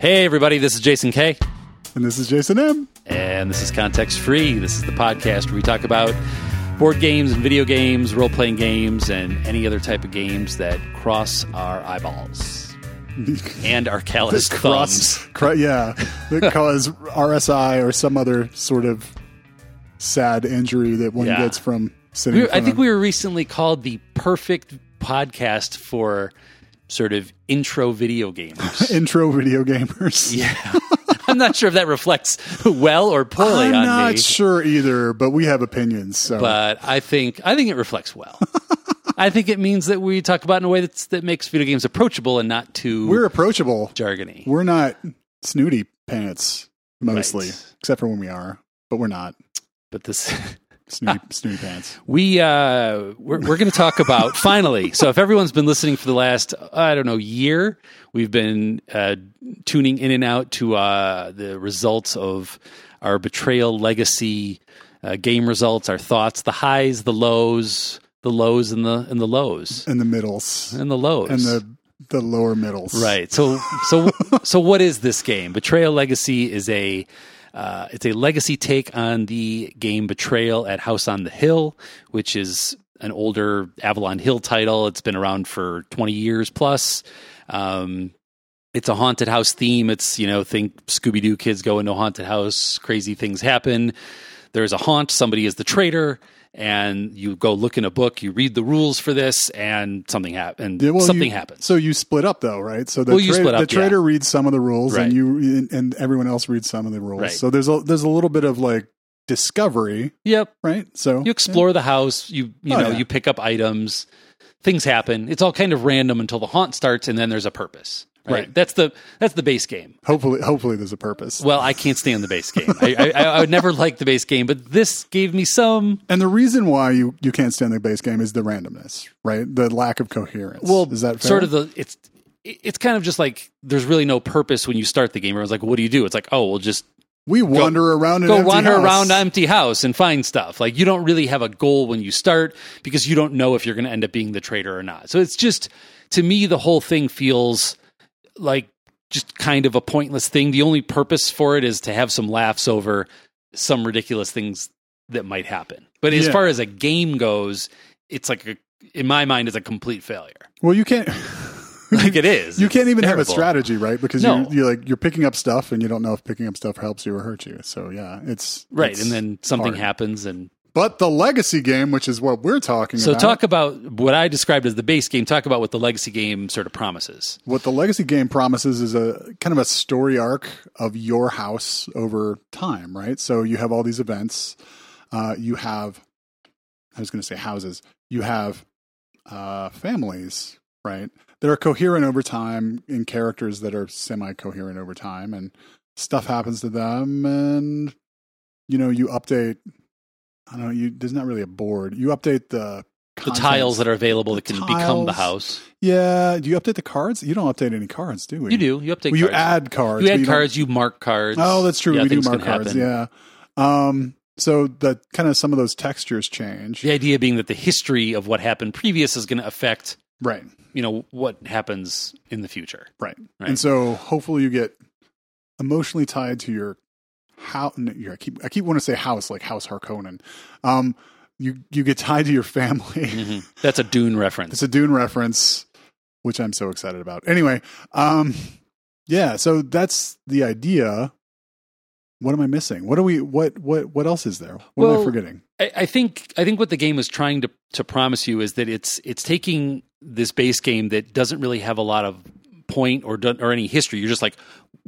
Hey, everybody, this is Jason K. And this is Jason M. And this is Context Free. This is the podcast where we talk about board games and video games, role playing games, and any other type of games that cross our eyeballs and our callous thumbs. Cross, yeah, that cause RSI or some other sort of sad injury that one Yeah. gets from sitting. We were, I think we were recently called the perfect podcast for sort of intro video gamers. intro video gamers. yeah. I'm not sure if that reflects well or poorly I'm on not sure either, but we have opinions. So but I think I think it reflects well. I think it means that we talk about in a way that's, that makes video games approachable and not too we're approachable. jargony. We're not snooty pants mostly, Right. except for when we are, but we're not But this snooty, snooty pants. we uh, we're, we're going to talk about finally. So if everyone's been listening for the last I don't know year, we've been uh, tuning in and out to uh, the results of our betrayal legacy uh, game results, our thoughts, the highs, the lows, the lows, and the and the lows And the middles and the lows and the the lower middles. Right. So so so what is this game? Betrayal Legacy is a uh, it's a legacy take on the game Betrayal at House on the Hill, which is an older Avalon Hill title. It's been around for 20 years plus. Um, it's a haunted house theme. It's, you know, think Scooby Doo kids go into a haunted house, crazy things happen. There's a haunt, somebody is the traitor, and you go look in a book, you read the rules for this, and something happens. Yeah, well, something you- happens. So you split up though, right? So the, Well, tra- up, the traitor yeah. reads some of the rules, Right. and you and everyone else reads some of the rules. Right. So there's a there's a little bit of like discovery, Yep. right? So You explore the house. You you Oh, know yeah. you pick up items. Things happen. It's all kind of random until the haunt starts, and then there's a purpose. Right. Right. That's the that's the base game. hopefully hopefully there's a purpose. Well, I can't stand the base game. I, I, I would never like the base game, but this gave me some. And the reason why you you can't stand the base game is the randomness, right? The lack of coherence. Well, is that fair? sort of the it's it's kind of just like there's really no purpose when you start the game. Everyone's like, "What do you do?" It's like, "Oh, we'll just we wander around an go wander house. around an empty house and find stuff. Like you don't really have a goal when you start because you don't know if you're going to end up being the traitor or not. So it's just to me the whole thing feels like just kind of a pointless thing. The only purpose for it is to have some laughs over some ridiculous things that might happen. But as Yeah. far as a game goes, it's like a, in my mind is a complete failure. Well, you can't. Like it is. You can't It's even have a strategy, right? Because No. you, you're like you're picking up stuff, and you don't know if picking up stuff helps you or hurts you. So yeah, it's Right, it's and then something hard. happens and But the legacy game, which is what we're talking So about, So, talk about what I described as the base game. Talk about what the legacy game sort of promises. what the legacy game promises is a kind of a story arc of your house over time, right? So you have all these events. Uh, you have, I was going to say houses. You have uh, families, right? That are coherent over time in characters that are semi-coherent over time, and stuff happens to them, and you know you update. I don't know. You there's not really a board. You update the The tiles that are available The that can become the house. Yeah. Do you update the cards? You don't update any cards, do we? You do. You update Well, you cards. add cards. you add don't- cards, you mark cards. Oh, that's true. Yeah, we do mark cards. happen. Yeah. Um. So that kind of some of those textures change. The idea being that the history of what happened previous is going to affect, Right. you know, what happens in the future. Right. Right. And so hopefully you get emotionally tied to your Your, I keep I keep wanting to say house like House Harkonnen. Um. You you get tied to your family. hmm That's a Dune reference. It's a Dune reference, which I'm so excited about. Anyway, um, yeah. So that's the idea. What am I missing? What are we? What what what else is there? What am I forgetting? I, I think I think what the game is trying to to promise you is that it's it's taking this base game that doesn't really have a lot of point or do- or any history. You're just like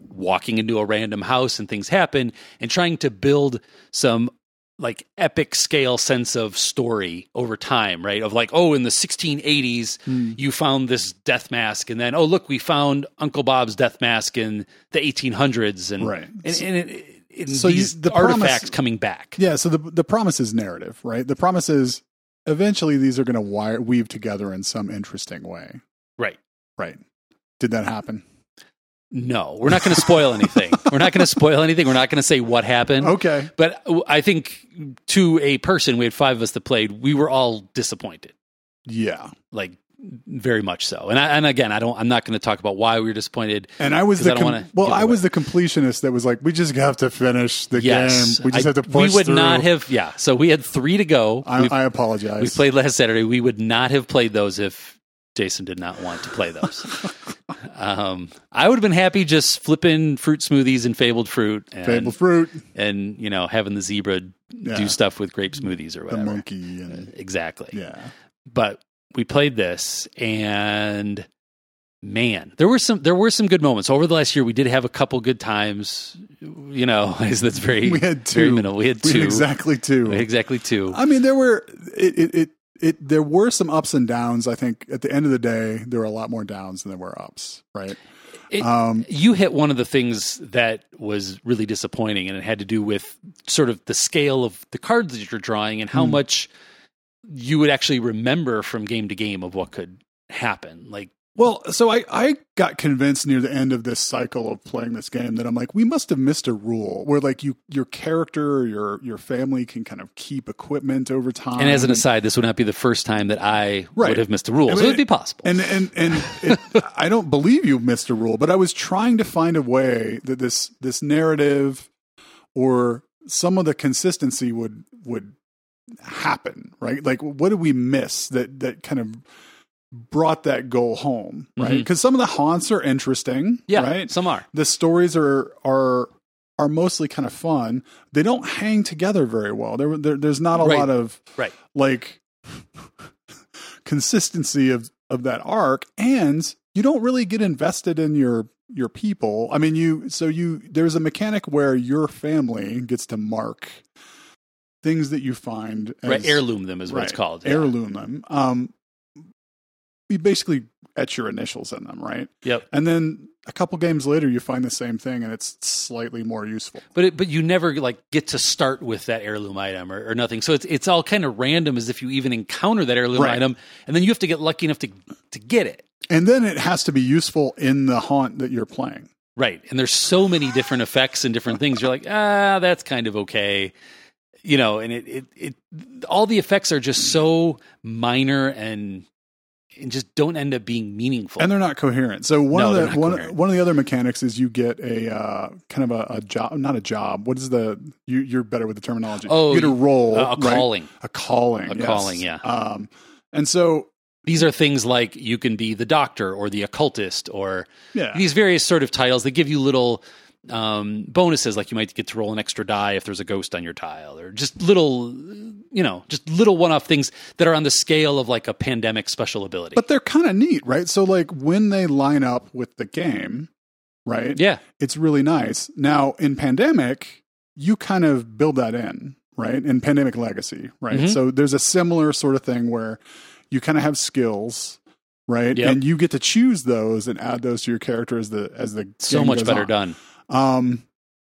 walking into a random house and things happen, and trying to build some like epic scale sense of story over time, right? Of like, oh, in the 1680s, Hmm. you found this death mask, and then oh, look, we found Uncle Bob's death mask in the 1800s, and Right. and, and, it, and So these the promise- artifacts coming back. Yeah. So the the promise is narrative, right? The promise is eventually these are going to wire weave together in some interesting way, Right. right? Did that happen? No, we're not going to spoil anything. we're not going to spoil anything. We're not going to say what happened. Okay. But I think to a person, we had five of us that played, we were all disappointed. Yeah. Like very much so. And I, and again, I don't. I'm not going to talk about why we were disappointed. And I was the I com- wanna well, I was the completionist that was like, we just have to finish the Yes, game. We just I- have to push We would through. not have. Yeah. So we had three to go. I, we, I apologize. we played last Saturday. We would not have played those if Jason did not want to play those. um, I would have been happy just flipping fruit smoothies and fabled fruit and, Fable fruit, and you know having the zebra Yeah. do stuff with grape smoothies or whatever. the whatever. monkey, and Exactly. yeah. but we played this and man there were some there were some good moments over the last year we did have a couple good times you know that's very We had very two. minimal. we had We two had exactly two. We exactly two I mean, there were it, it it it there were some ups and downs. I think at the end of the day, there were a lot more downs than there were ups. Right. It- Um, you hit one of the things that was really disappointing and it had to do with sort of the scale of the cards that you're drawing and how Hmm. much you would actually remember from game to game of what could happen like Well, so I, I got convinced near the end of this cycle of playing this game that I'm like, we must have missed a rule where like you your character or your your family can kind of keep equipment over time. and as an aside this would not be the first time that i Right. would have missed a rule I so it would be possible and and and it, I don't believe you missed a rule, but I was trying to find a way that this this narrative or some of the consistency would would happen, right? Like what did we miss that that kind of brought that goal home, right? Because some of the haunts are interesting, yeah right? some are The stories are are are mostly kind of fun. They don't hang together very well. There, there there's not a Right. lot of right like consistency of of that arc and you don't really get invested in your your people i mean you so you there's a mechanic where your family gets to mark things that you find as, right heirloom them is what it's called yeah. heirloom them um you basically etch your initials in them right? Yep. And then a couple games later you find the same thing and it's slightly more useful. But it, but you never like get to start with that heirloom item or, or nothing. So it's it's all kind of random as if you even encounter that heirloom Right. item and then you have to get lucky enough to to get it. And then it has to be useful in the haunt that you're playing. Right. And there's so many different effects and different things. You're like ah that's kind of okay. You know and it it, it all the effects are just so minor and and just don't end up being meaningful and they're not coherent. So one No, of the one, coherent. one of the other mechanics is you get a uh, kind of a, a job, not a job. What is the you, you're better with the terminology? Oh, you get a role, a, a right? calling a calling, A yes. calling, yeah. Um, and so these are things like you can be the doctor or the occultist or yeah, these various sort of titles that give you little um, bonuses, like you might get to roll an extra die if there's a ghost on your tile, or just little, you know, just little one-off things that are on the scale of like a pandemic special ability. but they're kind of neat, right? So like when they line up with the game, right? yeah, it's really nice. Now in pandemic, you kind of build that in, right? In pandemic legacy, right? Mhm. So there's a similar sort of thing where you kind of have skills, right? Yep. And you get to choose those and add those to your character as the as the so much better on. done. Um,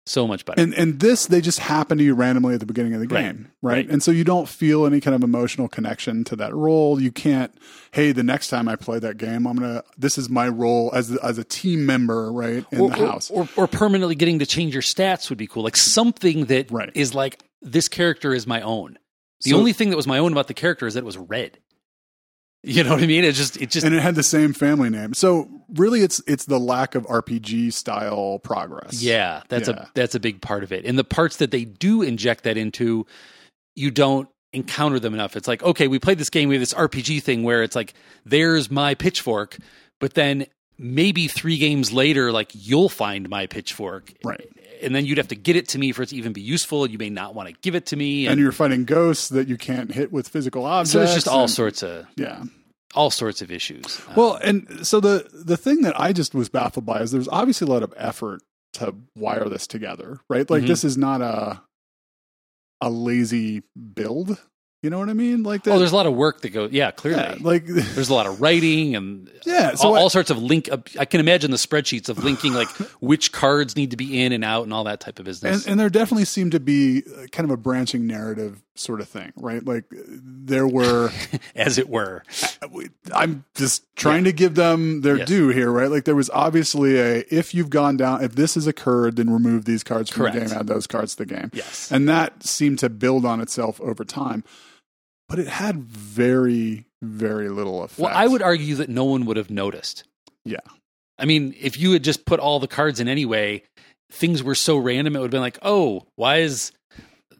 So much better. and and this they just happen to you randomly at the beginning of the Right. game, right? Right. And so you don't feel any kind of emotional connection to that role. You can't. Hey, the next time I play that game, I'm gonna. This is my role as as a team member, right in or, the house. Or, or permanently getting to change your stats would be cool. Like something that is Right. like this character is my own. The So- only thing that was my own about the character is that it was red. You know what I mean? It just it just and it had the same family name. So really, it's it's the lack of RPG style progress. Yeah, that's Yeah. a that's a big part of it. And the parts that they do inject that into, you don't encounter them enough. It's like, okay, we played this game, we have this RPG thing where it's like, there's my pitchfork, but then maybe three games later, like you'll find my pitchfork. Right. And then you'd have to get it to me for it to even be useful. You may not want to give it to me. and And, you're fighting ghosts that you can't hit with physical objects. so there's just all and- sorts of Yeah. all sorts of issues. Well, and so the the thing that I just was baffled by is there's obviously a lot of effort to wire this together, right? Like Mhm. this is not a a lazy build. You know what I mean? Like that. oh, there's a lot of work that goes. Yeah, clearly. yeah, like there's a lot of writing and yeah. So all, I- all sorts of link. I can imagine the spreadsheets of linking like which cards need to be in and out and all that type of business. and, and there definitely seemed to be uh, kind of a branching narrative sort of thing, right? Like there were. as it were. I'm just trying to give them their Yes. due here, right? Like there was obviously a if you've gone down, if this has occurred, then remove these cards from Correct. the game, add those cards to the game. Yes. And that seemed to build on itself over time. But it had very, very little effect. Well, I would argue that no one would have noticed. Yeah. I mean, if you had just put all the cards in anyway, things were so random, it would have been like, oh, why is.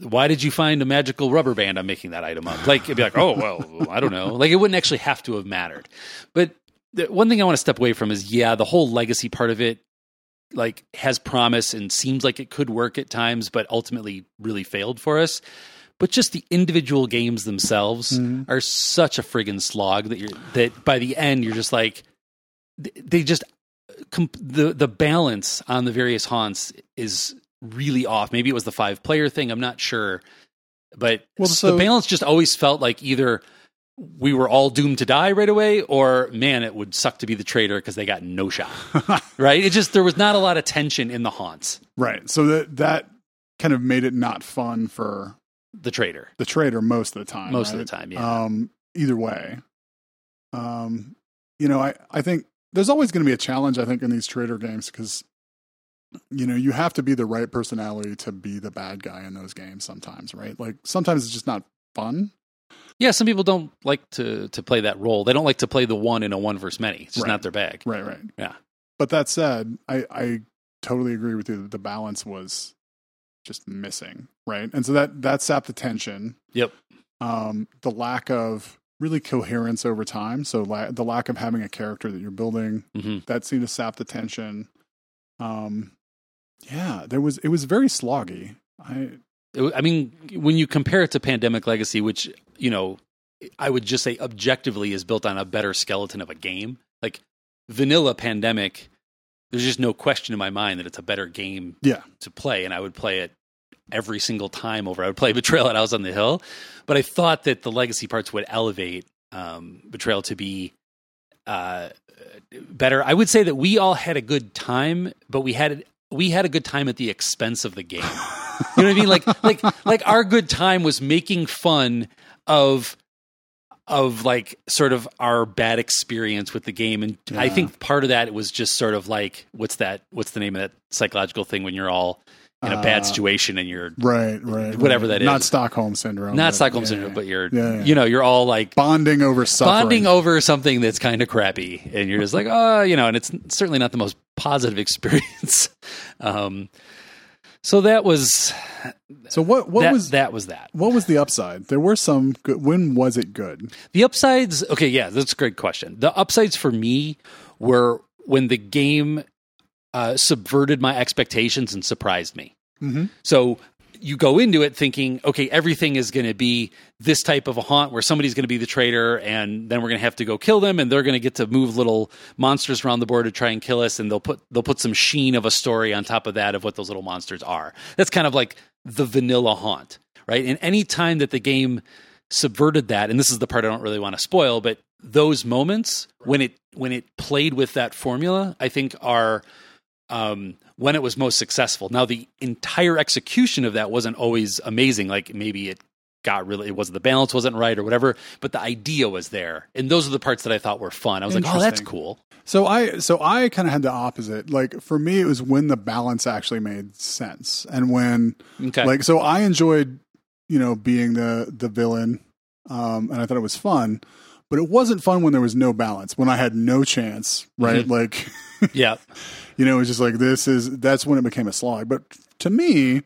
Why did you find a magical rubber band? I'm making that item up. Like it'd be like, oh well, I don't know. Like it wouldn't actually have to have mattered. But the one thing I want to step away from is, yeah, the whole legacy part of it, like has promise and seems like it could work at times, but ultimately really failed for us. But just the individual games themselves Mhm. are such a friggin' slog that you're that by the end you're just like they just comp- the the balance on the various haunts is really off. Maybe it was the five player thing. I'm not sure, but Well, so- the balance just always felt like either we were all doomed to die right away, or man, it would suck to be the traitor because they got no shot. right? It just there was not a lot of tension in the haunts. right. So that that kind of made it not fun for The traitor. the traitor most of the time. Most of the time, yeah. Um, either way, um, you know, I I think there's always going to be a challenge. I think in these traitor games because you know you have to be the right personality to be the bad guy in those games. Sometimes, right? Like sometimes it's just not fun. Yeah, some people don't like to to play that role. They don't like to play the one in a one versus many. It's just Right. not their bag. Right. Right. Yeah. But that said, I I totally agree with you that the balance was just missing. Right. And so that that sapped the tension. Yep. um, the lack of really coherence over time. So la- the lack of having a character that you're building hmm that seemed to sap the tension. Um, yeah, there was it was very sloggy. I I mean, when you compare it to Pandemic Legacy, which you know, I would just say objectively is built on a better skeleton of a game. Like vanilla Pandemic, there's just no question in my mind that it's a better game yeah to play, and I would play it every single time over. I would play Betrayal at House on the Hill, but I thought that the legacy parts would elevate um, Betrayal to be uh, better. I would say that we all had a good time, but we had we had a good time at the expense of the game. You know what I mean? Like like like our good time was making fun of of like sort of our bad experience with the game and i think part of that was just sort of like what's that what's the name of that psychological thing when you're all in a bad Uh, situation and you're right right Whatever right. that not. Stockholm syndrome not Stockholm yeah, syndrome, yeah. but you're Yeah, yeah. you know you're all like bonding over suffering. bonding over something that's kind of crappy, and you're just like, oh, you know, and it's certainly not the most positive experience. um, so that was So what what that, was that was that. what was the upside? There were some good. When was it good? The upsides, okay, yeah, that's a great question. The upsides for me were when the game uh, subverted my expectations and surprised me. Mhm. So you go into it thinking, okay, everything is going to be this type of a haunt where somebody's going to be the traitor, and then we're going to have to go kill them, and they're going to get to move little monsters around the board to try and kill us, and they'll put they'll put some sheen of a story on top of that of what those little monsters are. That's kind of like the vanilla haunt, right? And any time that the game subverted that, and this is the part I don't really want to spoil, but those moments when it when it played with that formula, I think are um, when it was most successful. Now, the entire execution of that wasn't always amazing. Like maybe it got really, it wasn't the balance wasn't right or whatever, but the idea was there, and those are the parts that I thought were fun. I was like, oh, that's cool. So I so I kind of had the opposite. Like for me, it was when the balance actually made sense, and when Okay, like so I enjoyed you know being the the villain, um, and I thought it was fun. But it wasn't fun when there was no balance. When I had no chance, right? Like yeah, you know, it was just like this is that's when it became a slog. But to me,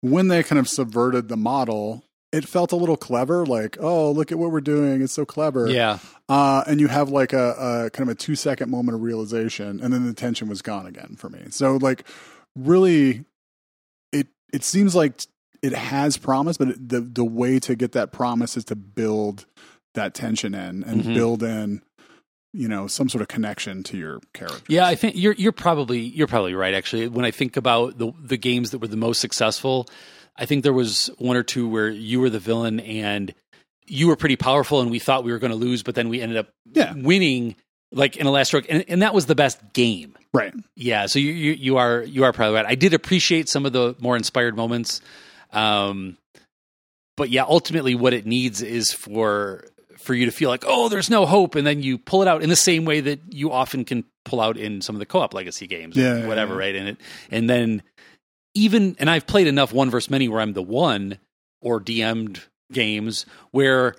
when they kind of subverted the model, it felt a little clever. Like, oh, look at what we're doing; it's so clever. yeah, Uh, and you have like a, a kind of a two second moment of realization, and then the tension was gone again for me. So like, really, it it seems like it has promise, but it, the the way to get that promise is to build that tension in and Mhm. build in, you know, some sort of connection to your character. yeah. I think you're you're probably you're probably right. Actually, when I think about the the games that were the most successful, I think there was one or two where you were the villain and you were pretty powerful, and we thought we were going to lose, but then we ended up Yeah. winning like in a last stroke, and, and that was the best game. Right. Yeah, so you, you you are you are probably right. I did appreciate some of the more inspired moments, um, but yeah, ultimately, what it needs is for for you to feel like, oh, there's no hope, and then you pull it out in the same way that you often can pull out in some of the co-op legacy games, Yeah, yeah, whatever, yeah. right? And it and then even and I've played enough one versus many where I'm the one or DM'd games where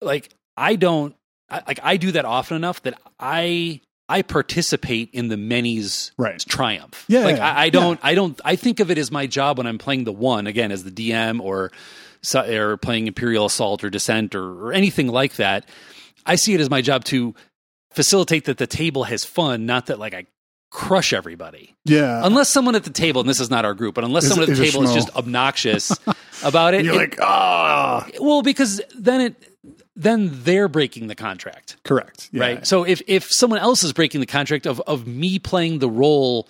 like I don't I, like I do that often enough that I I participate in the many's Right. triumph. Yeah, like yeah, I, I don't I don't I think of it as my job when I'm playing the one again as the DM or or playing Imperial Assault or Descent or, or anything like that. I see it as my job to facilitate that the table has fun, not that like I crush everybody. Yeah. Unless someone at the table, and this is not our group, but unless Is- someone at the table is just obnoxious about it, And you're it- like, ah, well, because then it then they're breaking the contract, correct. Yeah. right? So if if someone else is breaking the contract of of me playing the role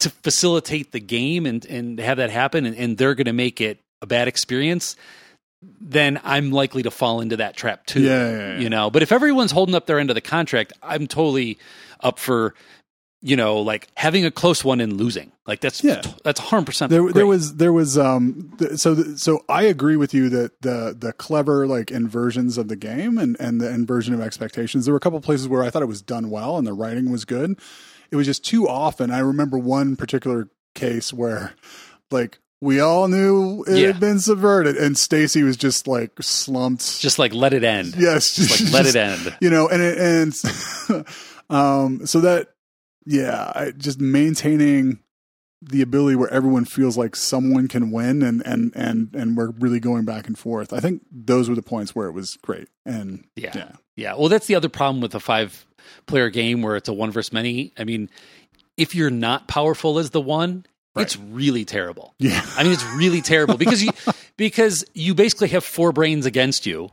to facilitate the game and and have that happen, and, and they're going to make it a bad experience, then I'm likely to fall into that trap too. Yeah, yeah, yeah. You know, but if everyone's holding up their end of the contract, I'm totally up for. You know, like having a close one and losing, like that's Yeah. that's hundred percent. there, there was there was um th- so th- so I agree with you that the the clever like inversions of the game and and the inversion of expectations there were a couple places where I thought it was done well and the writing was good it was just too often I remember one particular case where like we all knew it Yeah. had been subverted and Stacy was just like slumped just like let it end. yes Just like let it end. you know and it, and um so that yeah I, just maintaining the ability where everyone feels like someone can win and and and and we're really going back and forth i think those were the points where it was great and Yeah. yeah Yeah. Well, that's the other problem with a five player game where it's a one versus many. I mean, if you're not powerful as the one, it's really terrible. yeah I mean, it's really terrible because you because you basically have four brains against you,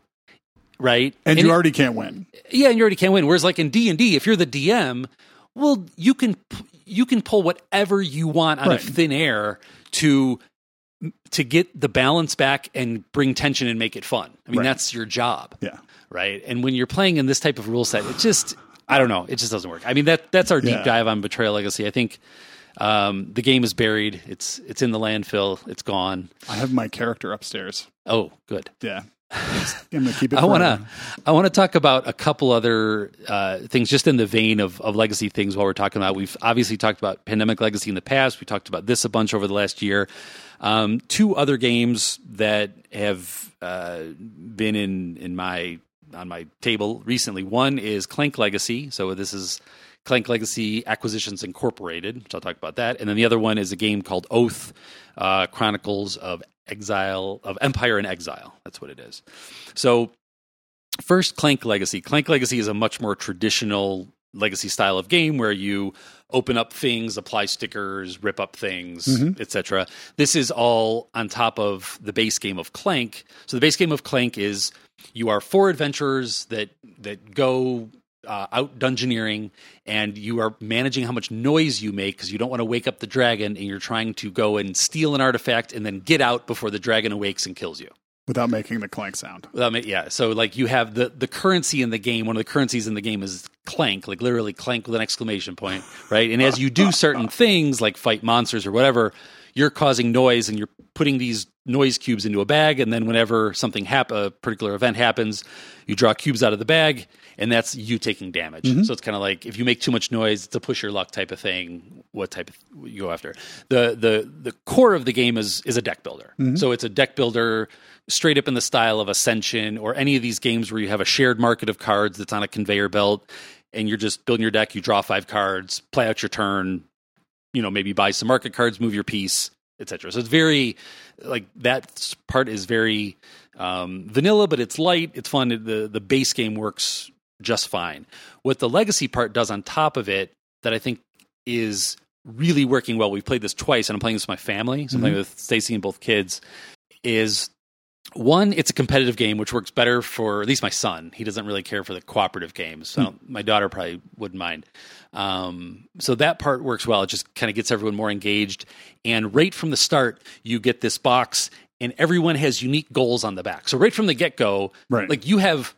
right? and, you it- already can't win yeah, and you already can't win. Whereas, like in D and D, if you're the DM, well, you can you can pull whatever you want out Right. of thin air to to get the balance back and bring tension and make it fun. I mean, Right. that's your job yeah right? And when you're playing in this type of rule set, it just I don't know, it just doesn't work. I mean that that's our deep Yeah. dive on Betrayal Legacy. I think um, the game is buried. It's it's in the landfill. It's gone. i have my character upstairs Oh, good. yeah i'm gonna keep it I want to. I want to talk about a couple other uh, things just in the vein of, of legacy things while we're talking about. We've obviously talked about Pandemic Legacy in the past. We talked about this a bunch over the last year. Um, two other games that have uh, been in in my on my table recently. One is Clank Legacy. So this is Clank Legacy Acquisitions Incorporated, which I'll talk about that. And then the other one is a game called Oath uh, Chronicles of Exile of Empire and Exile. That's what it is. So first Clank Legacy. Clank Legacy is a much more traditional legacy style of game where you open up things, apply stickers, rip up things, etc. This is all on top of the base game of Clank. So the base game of Clank is you are four adventurers that that go uh, out dungeoneering and you are managing how much noise you make because you don't want to wake up the dragon and you're trying to go and steal an artifact and then get out before the dragon awakes and kills you without making the clank sound Without ma- yeah. So like you have the the currency in the game. One of the currencies in the game is clank, like literally clank with an exclamation point, right? And as you do certain things, like fight monsters or whatever, you're causing noise and you're putting these noise cubes into a bag. And then whenever something hap- a particular event happens, you draw cubes out of the bag, and that's you taking damage. So it's kind of like if you make too much noise, it's a push your luck type of thing. What type of you go after? The the the core of the game is is a deck builder. So it's a deck builder straight up in the style of Ascension or any of these games where you have a shared market of cards that's on a conveyor belt and you're just building your deck, you draw five cards, play out your turn, you know, maybe buy some market cards, move your piece, etc. So it's very like that part is very um, vanilla, but it's light, it's fun. The the base game works just fine. What the legacy part does on top of it that I think is really working well. We've played this twice, and I'm playing this with my family. So I'm playing with Stacy and both kids. Is one, it's a competitive game, which works better for at least my son. He doesn't really care for the cooperative games. So don't- my daughter probably wouldn't mind. Um, so that part works well. It just kind of gets everyone more engaged. And right from the start, you get this box, and everyone has unique goals on the back. So right from the get go, Right. like you have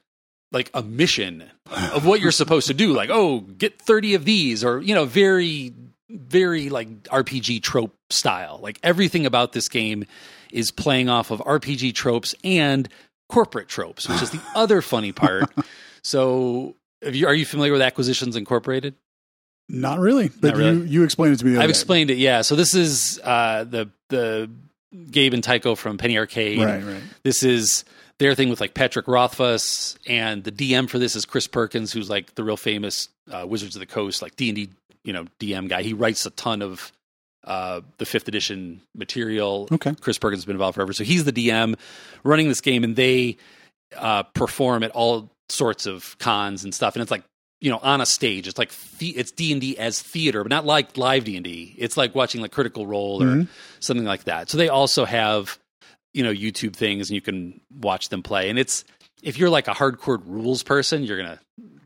like a mission of what you're supposed to do. Like, oh, get 30 of these, or you know, very, very like RPG trope style. Like everything about this game is playing off of RPG tropes and corporate tropes, which is the other funny part. So, have you, are you familiar with Acquisitions Incorporated? Not really, but Not really. you you explained it to me. The other I've day. explained it. Yeah. So this is uh, the the Gabe and Tycho from Penny Arcade. Right, right. This is their thing with like Patrick Rothfuss, and the DM for this is Chris Perkins, who's like the real famous uh, Wizards of the Coast, like D and D, you know, DM guy. He writes a ton of uh, the fifth edition material. Okay. Chris Perkins has been involved forever, so he's the DM running this game, and they uh, perform at all sorts of cons and stuff, and it's like you know on a stage. It's like the, it's D and D as theater, but not like live D and D. It's like watching like Critical Role or Mhm. something like that. So they also have you know YouTube things, and you can watch them play. And it's if you're like a hardcore rules person, you're gonna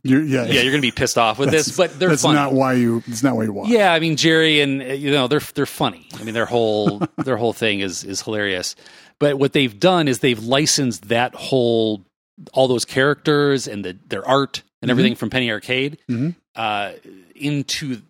You're, yeah, yeah you're gonna be pissed off with this, but they're that's funny. not why you. It's not why you watch. Yeah, I mean Jerry and you know they're they're funny. I mean their whole their whole thing is is hilarious. But what they've done is they've licensed that whole all those characters and the their art and everything from Penny Arcade Mhm. uh, into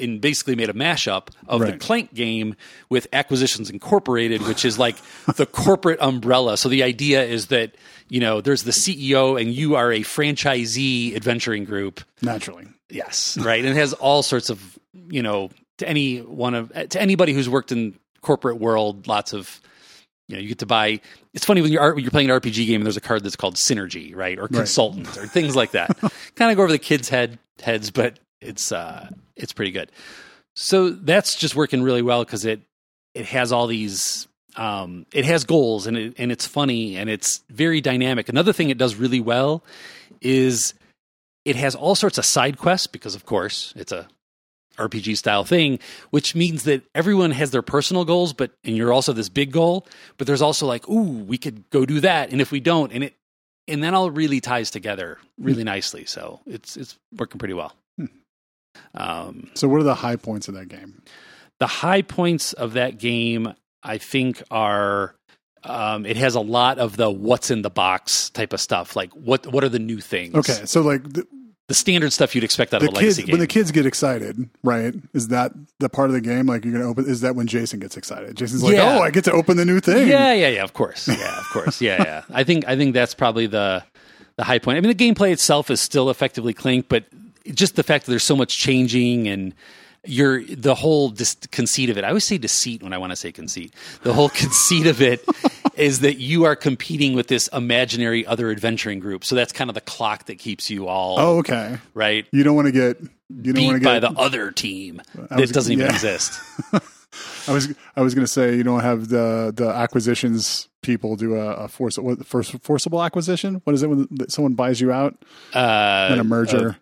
and basically made a mashup of the Clank game with Acquisitions Incorporated, which is like the corporate umbrella. So the idea is that you know there's the CEO and you are a franchisee adventuring group naturally. Yes, right. And it has all sorts of, you know, to any one of to anybody who's worked in corporate world, lots of you know, you get to buy it's funny when you're when you're playing an RPG game and there's a card that's called synergy, right? Or consultant or things like that. kind of go over the kids' head heads, but it's uh it's pretty good. So that's just working really well because it it has all these um it has goals and it and it's funny and it's very dynamic. Another thing it does really well is it has all sorts of side quests because of course it's a RPG style thing, which means that everyone has their personal goals, but and you're also this big goal, but there's also like, ooh, we could go do that, and if we don't, and it and that all really ties together really nicely. So it's it's working pretty well. Um, So, what are the high points of that game? the high points of that game, I think, are um, it has a lot of the what's in the box type of stuff. Like what what are the new things? Okay, so like the, the standard stuff you'd expect out the of a legacy kids game. when the kids get excited, right? Is that the part of the game? Like you're gonna open? Is that when Jason gets excited? Jason's like, Yeah. "Oh, I get to open the new thing." Yeah, yeah, yeah. Of course. Yeah, of course. Yeah, yeah. I think I think that's probably the the high point. I mean, the gameplay itself is still effectively Clank, but just the fact that there's so much changing and you're the whole dis- conceit of it. I always say deceit when I want to say conceit. The whole conceit of it is that you are competing with this imaginary other adventuring group. So that's kind of the clock that keeps you all Oh, okay. right You don't want to get. You don't want to by the other team I that doesn't even yeah. exist. I was. I was going to say you don't have the the acquisitions people do a, a force what, first forcible acquisition. What is it when someone buys you out? Uh, a merger,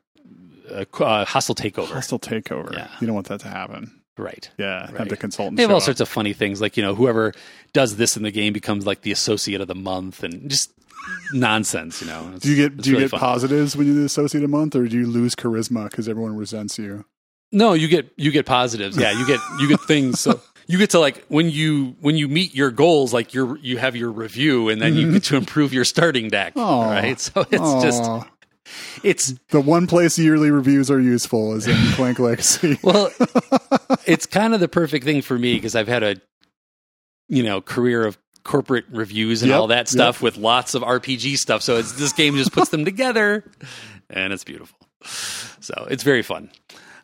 a, uh, hostile takeover. hostile takeover. Yeah. You don't want that to happen. Right. Yeah, have the consultant. They have all up. sorts of funny things, like you know, whoever does this in the game becomes like the associate of the month, and just nonsense. You know, It's- Do you get do you really get fun. positives when you do the associate a month, or do you lose charisma because everyone resents you? No, you get you get positives. Yeah, you get you get things. So you get to like when you when you meet your goals, like you're you have your review, and then you get to improve your starting deck. Aw. Right. So it's just Aw. It's the one place yearly reviews are useful is in Clank Legacy. well, it's kind of the perfect thing for me because I've had a you know career of corporate reviews and Yep, all that stuff with lots of RPG stuff. So it's this game just puts them together, and it's beautiful. So it's very fun.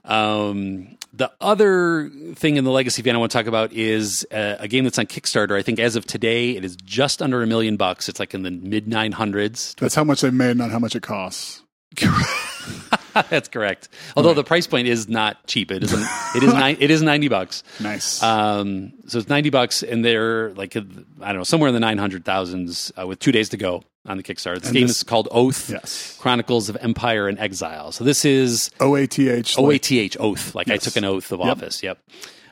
Um, the other thing in the legacy van I want to talk about is uh, a game that's on Kickstarter. I think as of today, it is just under a million bucks. It's like in the mid nine hundreds. That's how much they made, not how much it costs. That's correct. Although the price point is not cheap. It isn't. It is nine. It is ninety bucks. Nice. Um, so it's ninety bucks, and they're like I don't know, somewhere in the nine hundred thousands uh, with two days to go on the Kickstarter. This And game this- is called Oath: yes. Chronicles of Empire and Exile. So this is O A T H. O A T H Oath. Like I took an oath of Yep. office. Yep.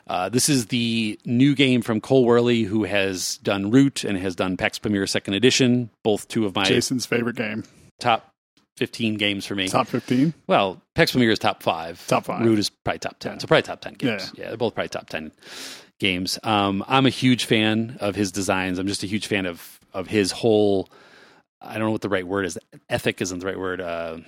Uh, this is the new game from Cole Wehrle, who has done Root and has done Pax Pamir Second Edition, both two of my Jason's favorite game. top fifteen games for me. Top fifteen. Well, Pax Pamir is top five. Top five. Root is probably top ten. So probably top ten games. Yeah. they're both probably top ten games. Um, I'm a huge fan of his designs. I'm just a huge fan of of his whole. I don't know what the right word is. Ethic isn't the right word. Uh,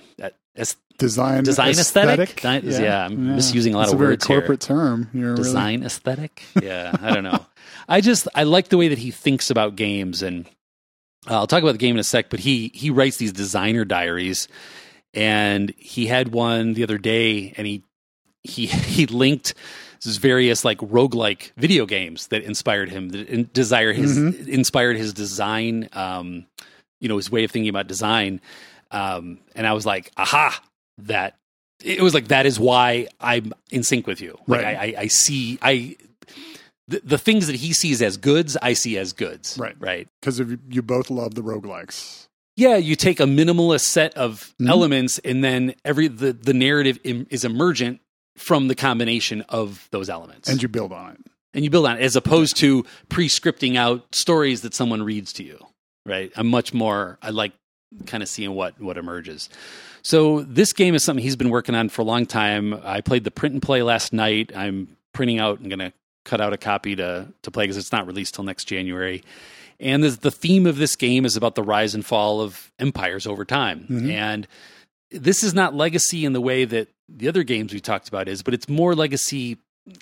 es- Design. design aesthetic. Design- Yeah. yeah, I'm misusing a lot It's of a very words here. corporate term. You're really- design aesthetic. Yeah, I don't know. I just I like the way that he thinks about games, and uh, I'll talk about the game in a sec. But he he writes these designer diaries, and he had one the other day, and he he he linked these various like roguelike video games that inspired him that in, desire his Mm-hmm. inspired his design um you know his way of thinking about design. Um, and I was like, aha, that it was like that is why I'm in sync with you. Like Right. I, I, I see I the, the things that he sees as goods, I see as goods. Right. Right. Because you, you both love the roguelikes. Yeah, you take a minimalist set of Mhm. elements, and then every the the narrative Im, is emergent from the combination of those elements, And you build on it. and you build on it as opposed to pre-scripting out stories that someone reads to you. Right. I'm much more. I like kind of seeing what what emerges. So this game is something he's been working on for a long time. I played the print and play last night. I'm printing out and going to cut out a copy to to play because it's not released till next January. And the, the theme of this game is about the rise and fall of empires over time. Mhm. And this is not legacy in the way that the other games we talked about is, but it's more legacy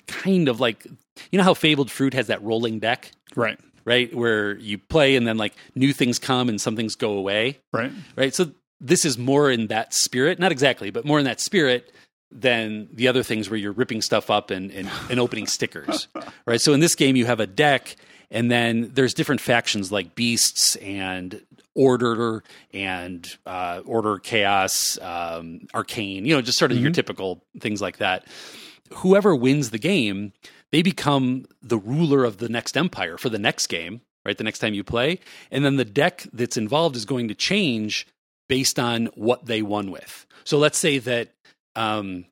kind of like you know how Fabled Fruit has that rolling deck, Right. right? Where you play and then like new things come and some things go away Right. right? So this is more in that spirit, not exactly, but more in that spirit than the other things where you're ripping stuff up and, and, and opening stickers, right? So in this game, you have a deck, and then there's different factions like beasts and order and uh, order chaos, um, arcane, you know, just sort of your typical things like that. Whoever wins the game, they become the ruler of the next empire for the next game, right? The next time you play. And then the deck that's involved is going to change based on what they won with. So let's say that, um,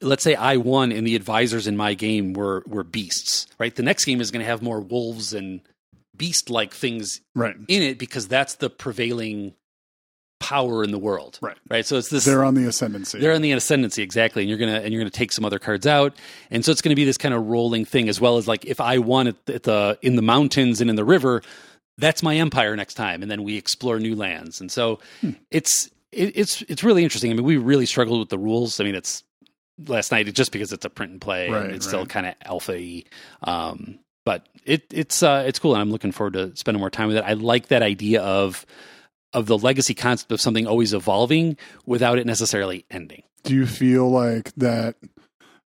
let's say I won and the advisors in my game were were beasts, right? The next game is going to have more wolves and beast like things Right. in it because that's the prevailing power in the world, Right. Right. So it's this They're on the ascendancy. they're on the ascendancy exactly, and you're gonna and you're gonna take some other cards out, and so it's gonna be this kind of rolling thing as well as like if I won at the, at the in the mountains and in the river, that's my empire next time, and then we explore new lands, and so it's it, it's it's really interesting. I mean, we really struggled with the rules. I mean, it's last night just because it's a print and play, Right, and it's still kind of alpha-y. Um, but it it's uh, it's cool, and I'm looking forward to spending more time with it. I like that idea of of the legacy concept of something always evolving without it necessarily ending. do you feel like that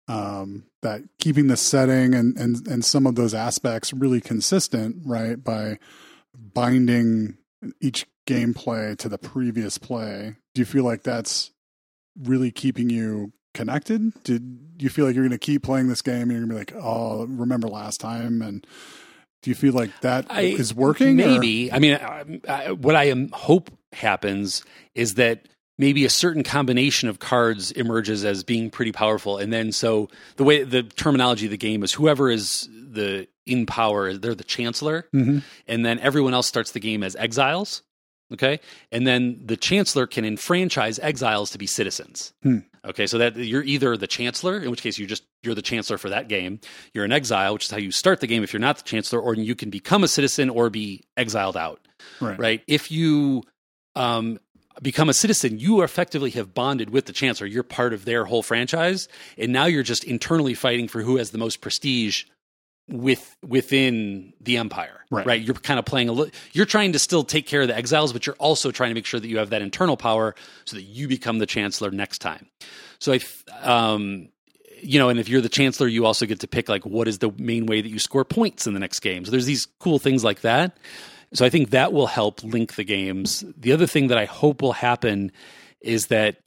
um, that keeping the setting and, and and some of those aspects really consistent, right? By binding each gameplay to the previous play, do you feel like that's really keeping you connected? Did you feel like you're going to keep playing this game and you're going to be like, oh, remember last time? And do you feel like that is I- working? or- Maybe. I mean, I, I, what I am hope happens is that maybe a certain combination of cards emerges as being pretty powerful, and then so the way the terminology of the game is whoever is the in power, they're the chancellor, Mhm. and then everyone else starts the game as exiles. Okay, and then the chancellor can enfranchise exiles to be citizens. Hmm. Okay, so that you're either the chancellor, in which case you're just you're the chancellor for that game. You're an exile, which is how you start the game if you're not the chancellor, or you can become a citizen or be exiled out. right. Right? If you um, become a citizen, you effectively have bonded with the chancellor. You're part of their whole franchise, and now you're just internally fighting for who has the most prestige with within the empire. Right. right You're kind of playing a little. You're trying to still take care of the exiles, but you're also trying to make sure that you have that internal power so that you become the chancellor next time. So I, th- um, you know, and if you're the chancellor, you also get to pick like what is the main way that you score points in the next game. So there's these cool things like that. So I think that will help link the games. The other thing that I hope will happen is that,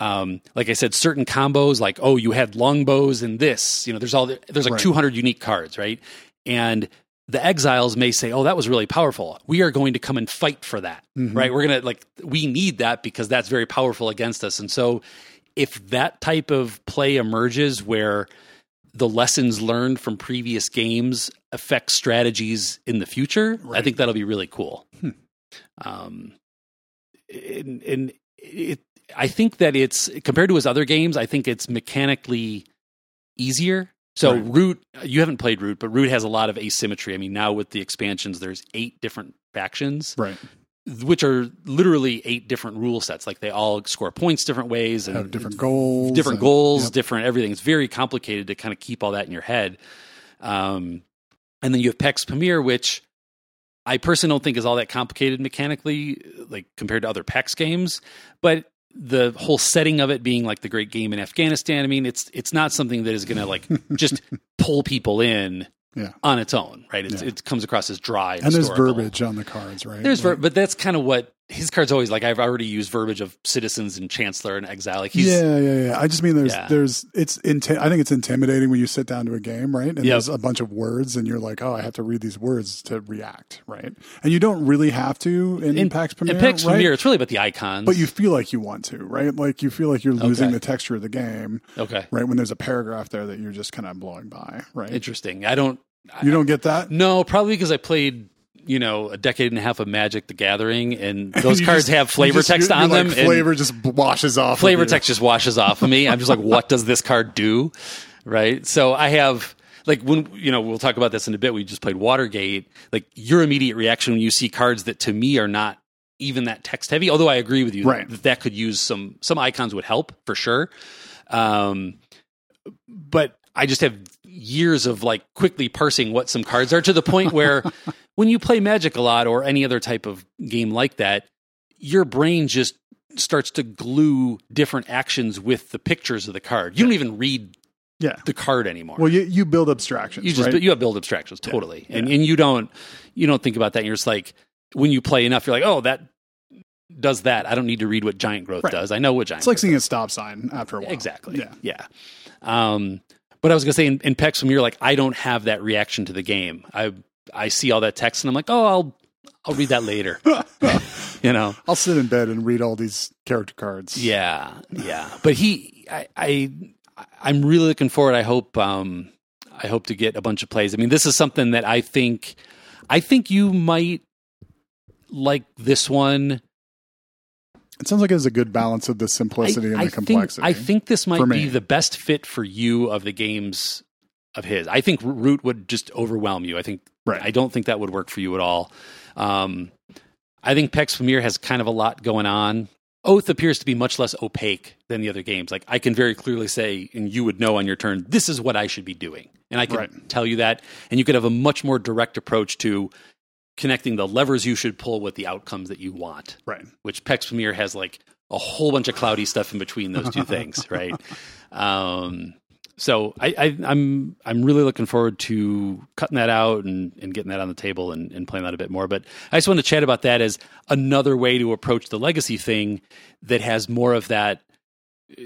um, like I said, certain combos, like oh, you had longbows and this, you know, there's all the, there's like Right. 200 unique cards, right? And the exiles may say, oh, that was really powerful. We are going to come and fight for that, Mhm. right? We're gonna like we need that because that's very powerful against us. And so, if that type of play emerges where the lessons learned from previous games affect strategies in the future, I think that'll be really cool. Hmm. Um, and, and it, I think that it's compared to his other games, I think it's mechanically easier. So Right. Root, you haven't played Root, but Root has a lot of asymmetry. I mean, now with the expansions, there's eight different factions, Right. which are literally eight different rule sets. Like they all score points different ways and Have different goals. different and- goals, yep. different everything. It's very complicated to kind of keep all that in your head. Um, and then you have Pax Pamir, which I personally don't think is all that complicated mechanically, like compared to other Pax games. But the whole setting of it being like the great game in Afghanistan, I mean, it's it's not something that is going to like just pull people in Yeah. on its own, right? It's, Yeah. It comes across as dry. And there's verbiage on the cards, right? There's ver- but that's kind of what his cards always like. I've already used verbiage of citizens and chancellor and exile. Like he's yeah, yeah, yeah. I just mean there's Yeah. there's it's inti- I think it's intimidating when you sit down to a game, right? And Yep. there's a bunch of words, and you're like, oh, I have to read these words to react, right? And you don't really have to in, in Pax Pamir, in PAX right? Premiere. It's really about the icons, But you feel like you want to, right? Like you feel like you're losing Okay. the texture of the game, okay, right? When there's a paragraph there that you're just kind of blowing by, right? interesting. I don't you don't get that. no probably because I played. You know, a decade and a half of Magic: The Gathering, and those cards just- have flavor just- text you're- on you're them. like, and- flavor just washes off. flavor you. text just washes off of me. I'm just like, what does this card do? Right. So I have like when you know we'll talk about this in a bit. We just played Watergate. Like your immediate reaction when you see cards that to me are not even that text heavy. Although I agree with you Right. that that could use some some icons would help for sure. Um, but I just have years of like quickly parsing what some cards are to the point where when you play Magic a lot or any other type of game like that, your brain just starts to glue different actions with the pictures of the card. You don't even read Yeah. the card anymore. Well, you you build abstractions. you just right? you have build abstractions totally, and and you don't you don't think about that. And you're just like when you play enough, you're like, oh, that does that. I don't need to read what giant growth Right. does. I know what giant. It's like seeing a stop sign after a while. Exactly. Yeah. Yeah. Um, but I was gonna say in, in Pax when you're like, I don't have that reaction to the game. I I see all that text and I'm like, oh, I'll I'll read that later. you know. I'll sit in bed and read all these character cards. Yeah. Yeah. But he, I, I I'm really looking forward. I hope um I hope to get a bunch of plays. I mean, this is something that I think I think you might like this one. It sounds like it has a good balance of the simplicity and the complexity. Think, I think this might be the best fit for you of the games of his. I think Root would just overwhelm you. I think Right. I don't think that would work for you at all. Um, I think Pax Pamir has kind of a lot going on. Oath appears to be much less opaque than the other games. Like I can very clearly say, and you would know on your turn, this is what I should be doing, and I can Right. tell you that, and you could have a much more direct approach to connecting the levers you should pull with the outcomes that you want right. which Pax Pamir has like a whole bunch of cloudy stuff in between those two things, right? Um, so I, I, I'm I'm really looking forward to cutting that out and, and getting that on the table and, and playing that a bit more. But I just want to chat about that as another way to approach the legacy thing that has more of that uh,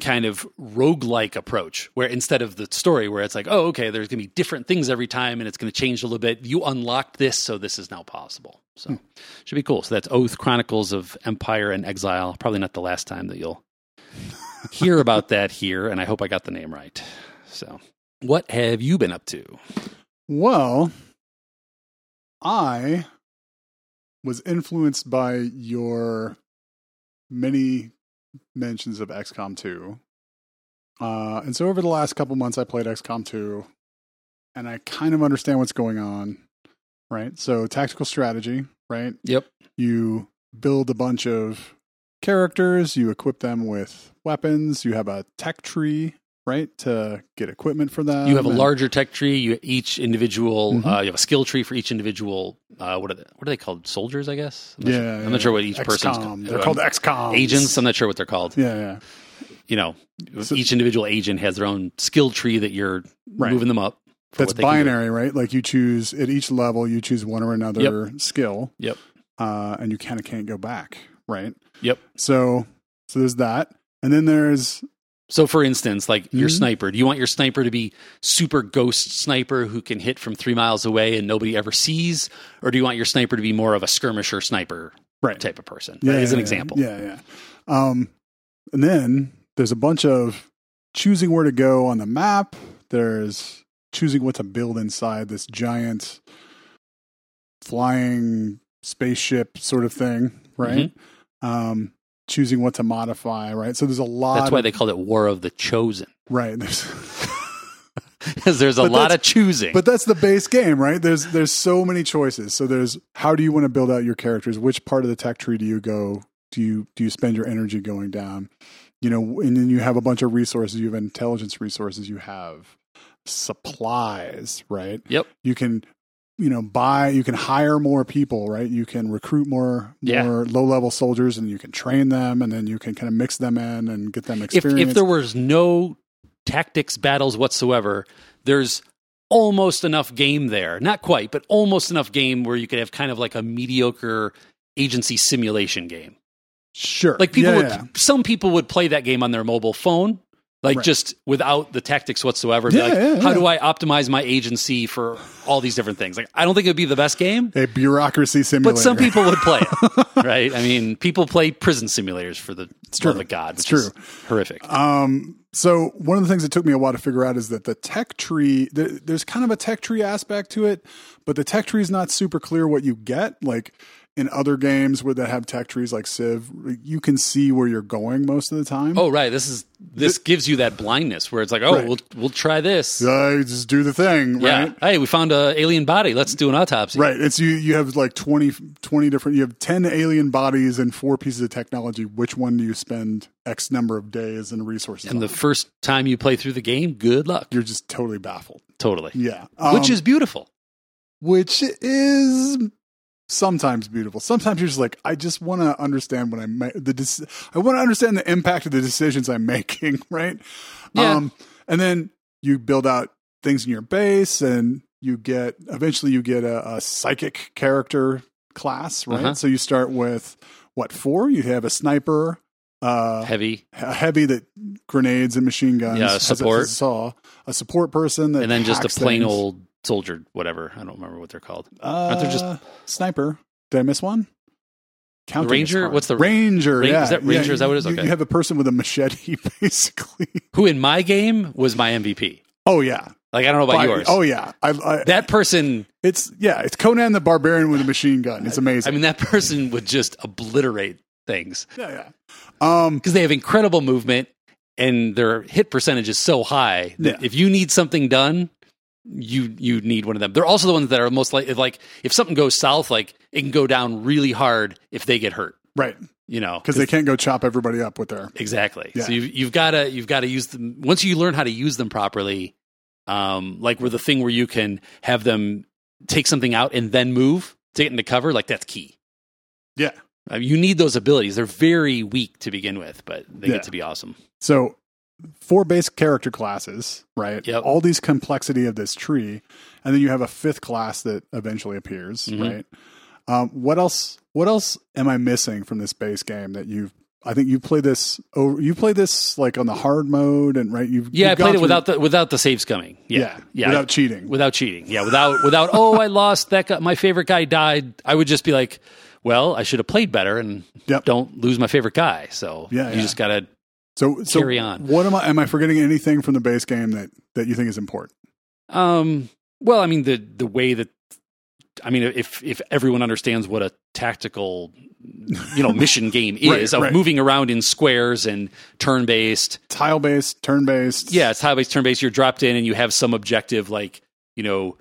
kind of roguelike approach where instead of the story where it's like oh okay there's going to be different things every time and it's going to change a little bit you unlocked this so this is now possible. So should be cool. So that's oath chronicles of empire and exile. Probably not the last time that you'll hear about that here and i hope i got the name right so what have you been up to Well, I was influenced by your many mentions of XCOM 2. Uh, and so over the last couple months, I played XCOM 2, and I kind of understand what's going on, right? So, tactical strategy, right? yep You build a bunch of characters, you equip them with weapons, you have a tech tree, right, to get equipment for them. you have a and- larger tech tree you each individual Mhm. uh, you have a skill tree for each individual uh, what are they, what are they called soldiers i guess i'm Yeah, sure, I'm yeah, not sure what each person's XCOM. They're called XCOM agents i'm not sure what they're called Yeah, yeah. you know, So- each individual agent has their own skill tree that you're Right. moving them up. That's what they can do. binary, right? Like you choose at each level, you choose one or another skill. Yep. Uh, and you kind of can't go back, right? Yep. So, so there's that, and then there's So, for instance, like your Mhm. sniper, do you want your sniper to be super ghost sniper who can hit from three miles away and nobody ever sees, or do you want your sniper to be more of a skirmisher sniper right. type of person? Yeah, is an yeah, example. Yeah, yeah. Um, and then there's a bunch of choosing where to go on the map. There's choosing what to build inside this giant flying spaceship sort of thing, right? Um, choosing what to modify, right? So there's a lot. That's why of- they called it War of the Chosen right. There's, because there's a lot of choosing. but that's the base game, right? There's there's so many choices. So there's how do you want to build out your characters? Which part of the tech tree do you go? Do you do you spend your energy going down? You know, and then you have a bunch of resources. You have intelligence resources. You have supplies, right? Yep. You can you know buy you can hire more people right you can recruit more Yeah. more low level soldiers and you can train them and then you can kind of mix them in and get them if experience if there was no tactics battles whatsoever, there's almost enough game there. Not quite, but almost enough game where you could have kind of like a mediocre agency simulation game. Sure. Like people Yeah, would, yeah. some people would play that game on their mobile phone, like Right. just without the tactics whatsoever. Be Yeah, like, yeah, how do I optimize my agency for all these different things? Like, I don't think it would be the best game, a bureaucracy simulator. but some people would play it, right? I mean, people play prison simulators for the true. love of God. It's true. horrific. Um, so one of the things that took me a while to figure out is that the tech tree, there, there's kind of a tech tree aspect to it, but the tech tree is not super clear what you get. Like in other games where that have tech trees like Civ, you can see where you're going most of the time. oh, right. This is this gives you that blindness where it's like, oh, Right. we'll we'll try this. Uh, just do the thing, Yeah. right? Hey, we found a alien body. Let's do an autopsy. Right. It's you. You have like 20, 20 different. You have ten alien bodies and four pieces of technology. Which one do you spend X number of days and resources? On? And on? the first time you play through the game, good luck. you're just totally baffled. Totally. Yeah, Which Um, is beautiful. which is sometimes beautiful. Sometimes you're just like, I just want to understand what I ma- the dec- I want to understand the impact of the decisions I'm making, right? Yeah. Um, and then you build out things in your base, and you get eventually you get a, a psychic character class, right? Uh-huh. So you start with what four? You have a sniper. Uh, Heavy. a heavy that grenades and machine guns. Yeah, a- support. a saw, a support person, that And then just a plain things. old soldier, whatever. I don't remember what they're called. Uh, Aren't there just- sniper? Did I miss one? Counting Ranger? What's the- ranger? Ran- yeah, is that Ranger? Yeah, Is that what it is? You, Okay. you have a person with a machete, basically. Who in my game was my MVP. Oh yeah. Like, I don't know about By- yours. Oh yeah. I, I, That person, it's yeah. It's Conan the Barbarian with a machine gun. It's amazing. I amazing. mean, that person would just obliterate things yeah, yeah. Um, because they have incredible movement and their hit percentage is so high that Yeah. if you need something done, you you need one of them. They're also the ones that are most like like if something goes south, like it can go down really hard if they get hurt. right. You know, Because they can't go chop everybody up with their. Exactly. Yeah. So you've, you've got to you've got to use them once you learn how to use them properly. Um, like where the thing where you can have them take something out and then move to get into cover, like that's key. Yeah. Uh, you need those abilities. They're very weak to begin with, but they Yeah. get to be awesome. So four base character classes, right? Yep. All these complexity of this tree, and then you have a fifth class that eventually appears, Mhm. right? Um, what else? What else am I missing from this base game that you've? I think you played this. Oh, you play this like on the hard mode, and right? You've Yeah, you've I played it through- without the without the saves coming. Yeah, yeah, yeah, without cheating. without cheating. Yeah, without without. Oh, I lost that guy. My favorite guy died. I would just be like, well, I should have played better and Yep. don't lose my favorite guy. So Yeah, you yeah. just gotta so, so carry on. What am I? Am I forgetting anything from the base game that that you think is important? Um, well, I mean the the way that I mean if if everyone understands what a tactical you know mission game Right, is of right. moving around in squares and turn based. Tile based, turn based. Yeah, it's tile based, turn based. You're dropped in and you have some objective like you know.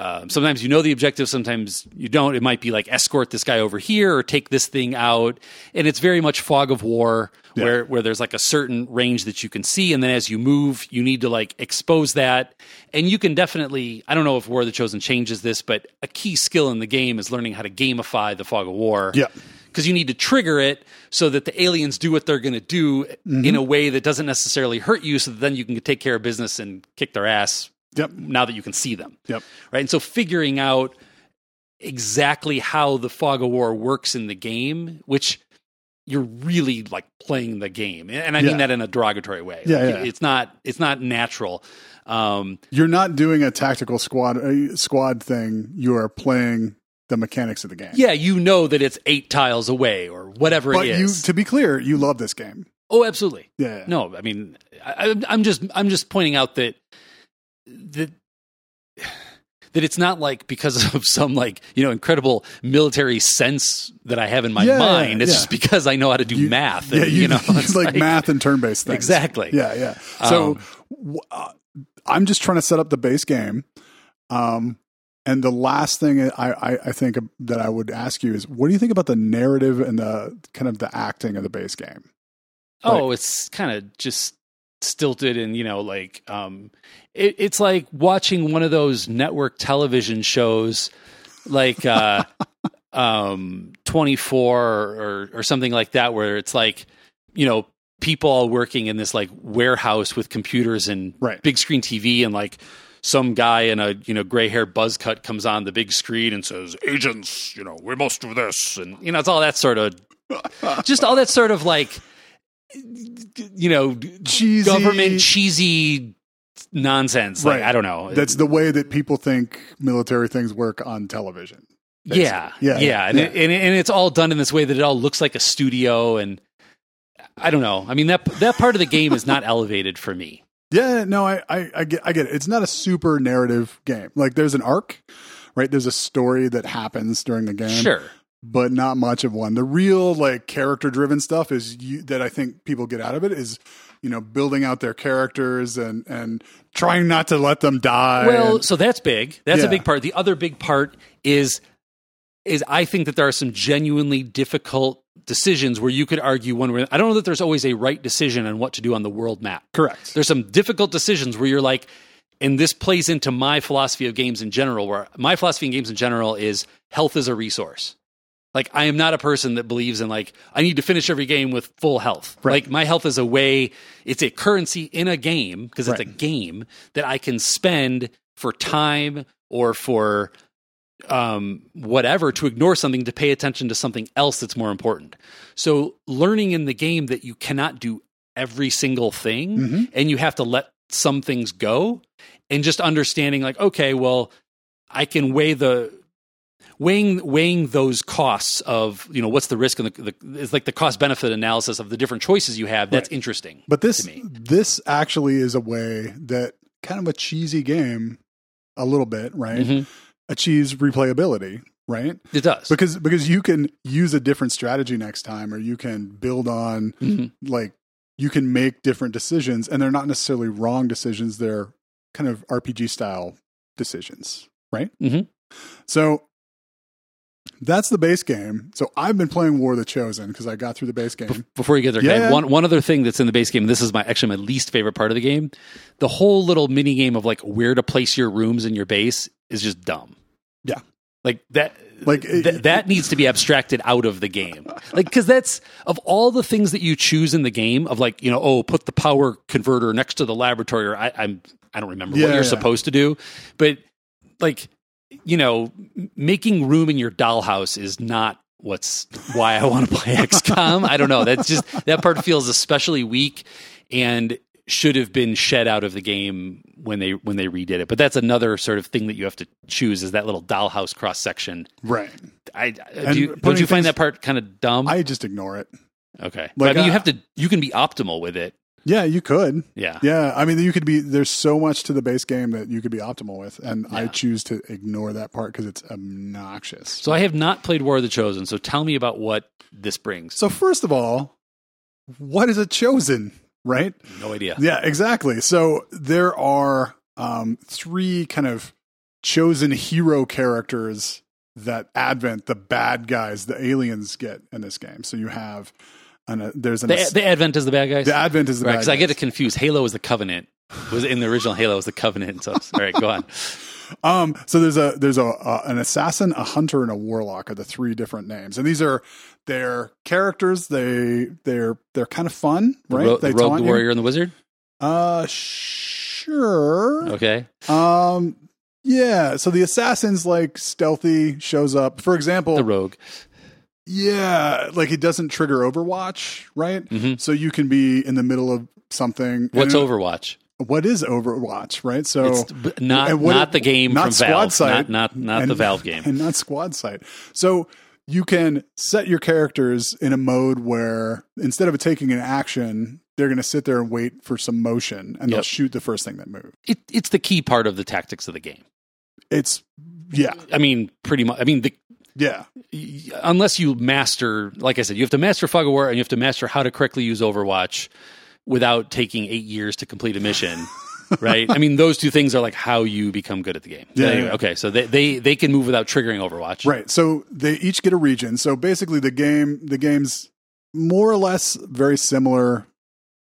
Um, sometimes you know the objective, sometimes you don't. It might be like escort this guy over here or take this thing out, and it's very much fog of war, Yeah. where where there's like a certain range that you can see, and then as you move, you need to like expose that, and you can definitely. I don't know if War of the Chosen changes this, but a key skill in the game is learning how to gamify the fog of war Yeah. because you need to trigger it so that the aliens do what they're going to do Mm-hmm. in a way that doesn't necessarily hurt you so that then you can take care of business and kick their ass Yep. now that you can see them Yep. right and so figuring out exactly how the fog of war works in the game which you're really like playing the game and i Yeah. mean that in a derogatory way Yeah, Like, yeah. it's not it's not natural um You're not doing a tactical squad uh, squad thing. You are playing the mechanics of the game. yeah you know that it's eight tiles away or whatever But it you, to be clear, you love this game. oh absolutely Yeah. No, I mean, I- I'm just I'm just pointing out that that that it's not like because of some like you know incredible military sense that I have in my Yeah, mind. It's yeah. just because I know how to do You- math. Yeah, and, you, you, know, it's like, math and turn based things. Exactly. Yeah, yeah. So Um, w- uh, I'm just trying to set up the base game. Um, and the last thing I, I, I think that I would ask you is, what do you think about the narrative and the kind of the acting of the base game? Oh, it's kind of just stilted and you know like um it, it's like watching one of those network television shows like uh um 24 or or something like that where it's like you know people all working in this like warehouse with computers and Right. big screen TV and like some guy in a you know gray hair buzz cut comes on the big screen and says, "Agents, you know, we must do this," and you know, it's all that sort of, just all that sort of like, you know, Cheesy. government cheesy nonsense. Like Right. I don't know. That's the way that people think military things work on television. yeah, Yeah, yeah, And, yeah. It, and and it's all done in this way that it all looks like a studio and. I don't know. I mean that that part of the game is not elevated for me. Yeah, no, I, I, I get, I get it. It's not a super narrative game. Like there's an arc, right? There's a story that happens during the game, Sure. But not much of one. The real like character driven stuff is you, that I think people get out of it is, you know, building out their characters and and trying not to let them die. Well, and- so that's big. That's a big part. The other big part is is I think that there are some genuinely difficult decisions where you could argue one way. I don't know that there's always a right decision on what to do on the world map. correct. There's some difficult decisions where you're like, and this plays into my philosophy of games in general, where my philosophy in games in general is health is a resource. Like I am not a person that believes in like I need to finish every game with full health. Right. Like my health is a way it's a currency in a game because it's a game that I can spend for time or for um whatever to ignore something to pay attention to something else that's more important. So learning in the game that you cannot do every single thing Mhm. and you have to let some things go and just understanding like okay well i can weigh the weighing weighing those costs of you know what's the risk and the, the it's like the cost benefit analysis of the different choices you have that's Right. interesting But this to me. this actually is a way that kind of a cheesy game, a little bit, right? Mhm. Achieves replayability, right? it does because because you can use a different strategy next time or you can build on Mhm. like you can make different decisions and they're not necessarily wrong decisions they're kind of rpg style decisions right Mhm. so that's the base game. So i've been playing war of the chosen because i got through the base game. before you get there Yeah, one one other thing that's in the base game this is my actually my least favorite part of the game the whole little mini game of like where to place your rooms in your base is just dumb. Yeah. like that Like, th- that needs to be abstracted out of the game. Like because that's of all the things that you choose in the game of like you know oh put the power converter next to the laboratory or I, i'm i don't remember Yeah, what you're yeah. supposed to do but like you know making room in your dollhouse is not what's why i want to play xcom i don't know that's just that part feels especially weak and should have been shed out of the game when they when they redid it but that's another sort of thing that you have to choose is that little dollhouse cross section right I, I- do you, don't you find things- that part kind of dumb? i just ignore it okay, but I like, mean, you uh, have to. You can be optimal with it. Yeah you could Yeah, yeah i mean you could be there's so much to the base game that you could be optimal with and i choose to ignore that part because it's obnoxious So I have not played War of the Chosen. So tell me about what this brings. So first of all, what is a chosen, right? no idea. Yeah, exactly. So there are um, three kind of chosen hero characters that Advent, the bad guys, the aliens get in this game. So you have an, uh, there's an The, the Advent is the bad guys. the Advent is the right? bad Because I get it confused. Halo is the Covenant. Was in the original Halo was the Covenant. So all right, go on. Um, so there's a there's a uh, an assassin, a hunter, and a warlock are the three different names, and these are their characters. They they're they're kind of fun, The, right? ro- they the Rogue, the you. Warrior, and the Wizard. Uh, sure. Okay. Um, yeah. So the assassin's like stealthy, shows up. For example, The Rogue. Yeah, like it doesn't trigger Overwatch, right? Mhm. So you can be in the middle of something. What's and- Overwatch? What is Overwatch, right? So It's not not the game not from Squad Valve. Sight, not not not and- the Valve game. and not squad sight. So you can set your characters in a mode where instead of taking an action, they're going to sit there and wait for some motion, and they'll shoot the first thing that moves. It, it's the key part of the tactics of the game. It's yeah, I mean, pretty much. I mean, the, yeah, unless you master, like I said, you have to master Fog of War and you have to master how to correctly use Overwatch without taking eight years to complete a mission. right? I mean, those two things are like how you become good at the game. Yeah, anyway, yeah. okay, so they, they they can move without triggering Overwatch. right. So they each get a region. So basically, the game the game's more or less very similar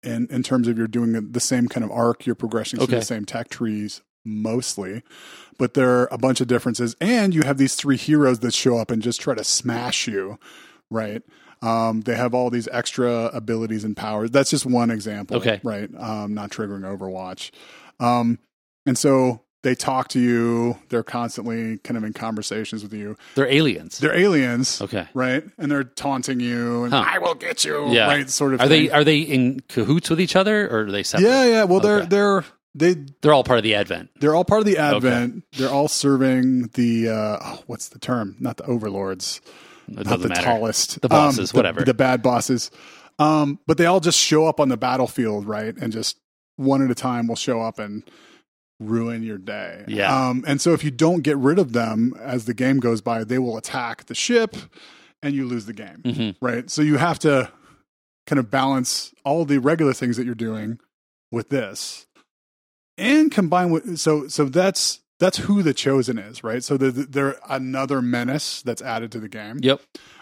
in in terms of you're doing the same kind of arc. You're progressing through Okay. the same tech trees mostly, but there are a bunch of differences. And you have these three heroes that show up and just try to smash you. Right. Um, they have all these extra abilities and powers. That's just one example. Okay. Right. Um, not triggering Overwatch. Um, and so they talk to you. They're constantly kind of in conversations with you. They're aliens. They're aliens, okay. right? And they're taunting you and Huh. I will get you, Yeah. right? Sort of. Are they are they in cahoots with each other or are they separate? Yeah, yeah. Well, they're they're they They're all part of the Advent. they're all part of the Advent. They're all serving the uh, oh, what's the term? Not the overlords, It not the matter. tallest, The bosses, the- whatever. the bad bosses. Um, but they all just show up on the battlefield, right? And just one at a time will show up and ruin your day. Yeah. Um, and so if you don't get rid of them as the game goes by, they will attack the ship, and you lose the game, Mhm. right? So you have to kind of balance all the regular things that you're doing with this and combine with so so that's that's who the chosen is right so they're, they're another menace that's added to the game Yep.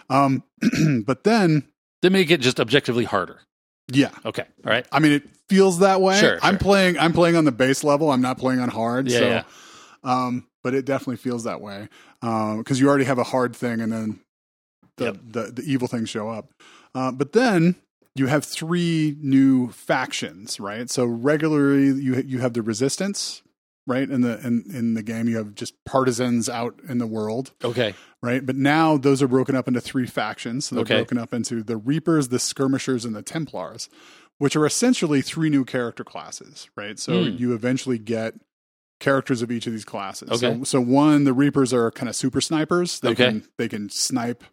um but then They make it just objectively harder. yeah Okay. All right. i mean it feels that way Sure, i'm sure. playing i'm playing on the base level i'm not playing on hard Yeah, so yeah. um but it definitely feels that way um because you already have a hard thing and then the Yep. the, the evil things show up uh, but then you have three new factions, right? So regularly you you have the resistance, right? In the in, in the game you have just partisans out in the world, Okay. right? But now those are broken up into three factions. So they're Okay. broken up into the Reapers, the Skirmishers, and the Templars, which are essentially three new character classes, right? So Hmm. you eventually get characters of each of these classes. Okay. So, so one, the Reapers are kind of super snipers. They Okay. can they can snipe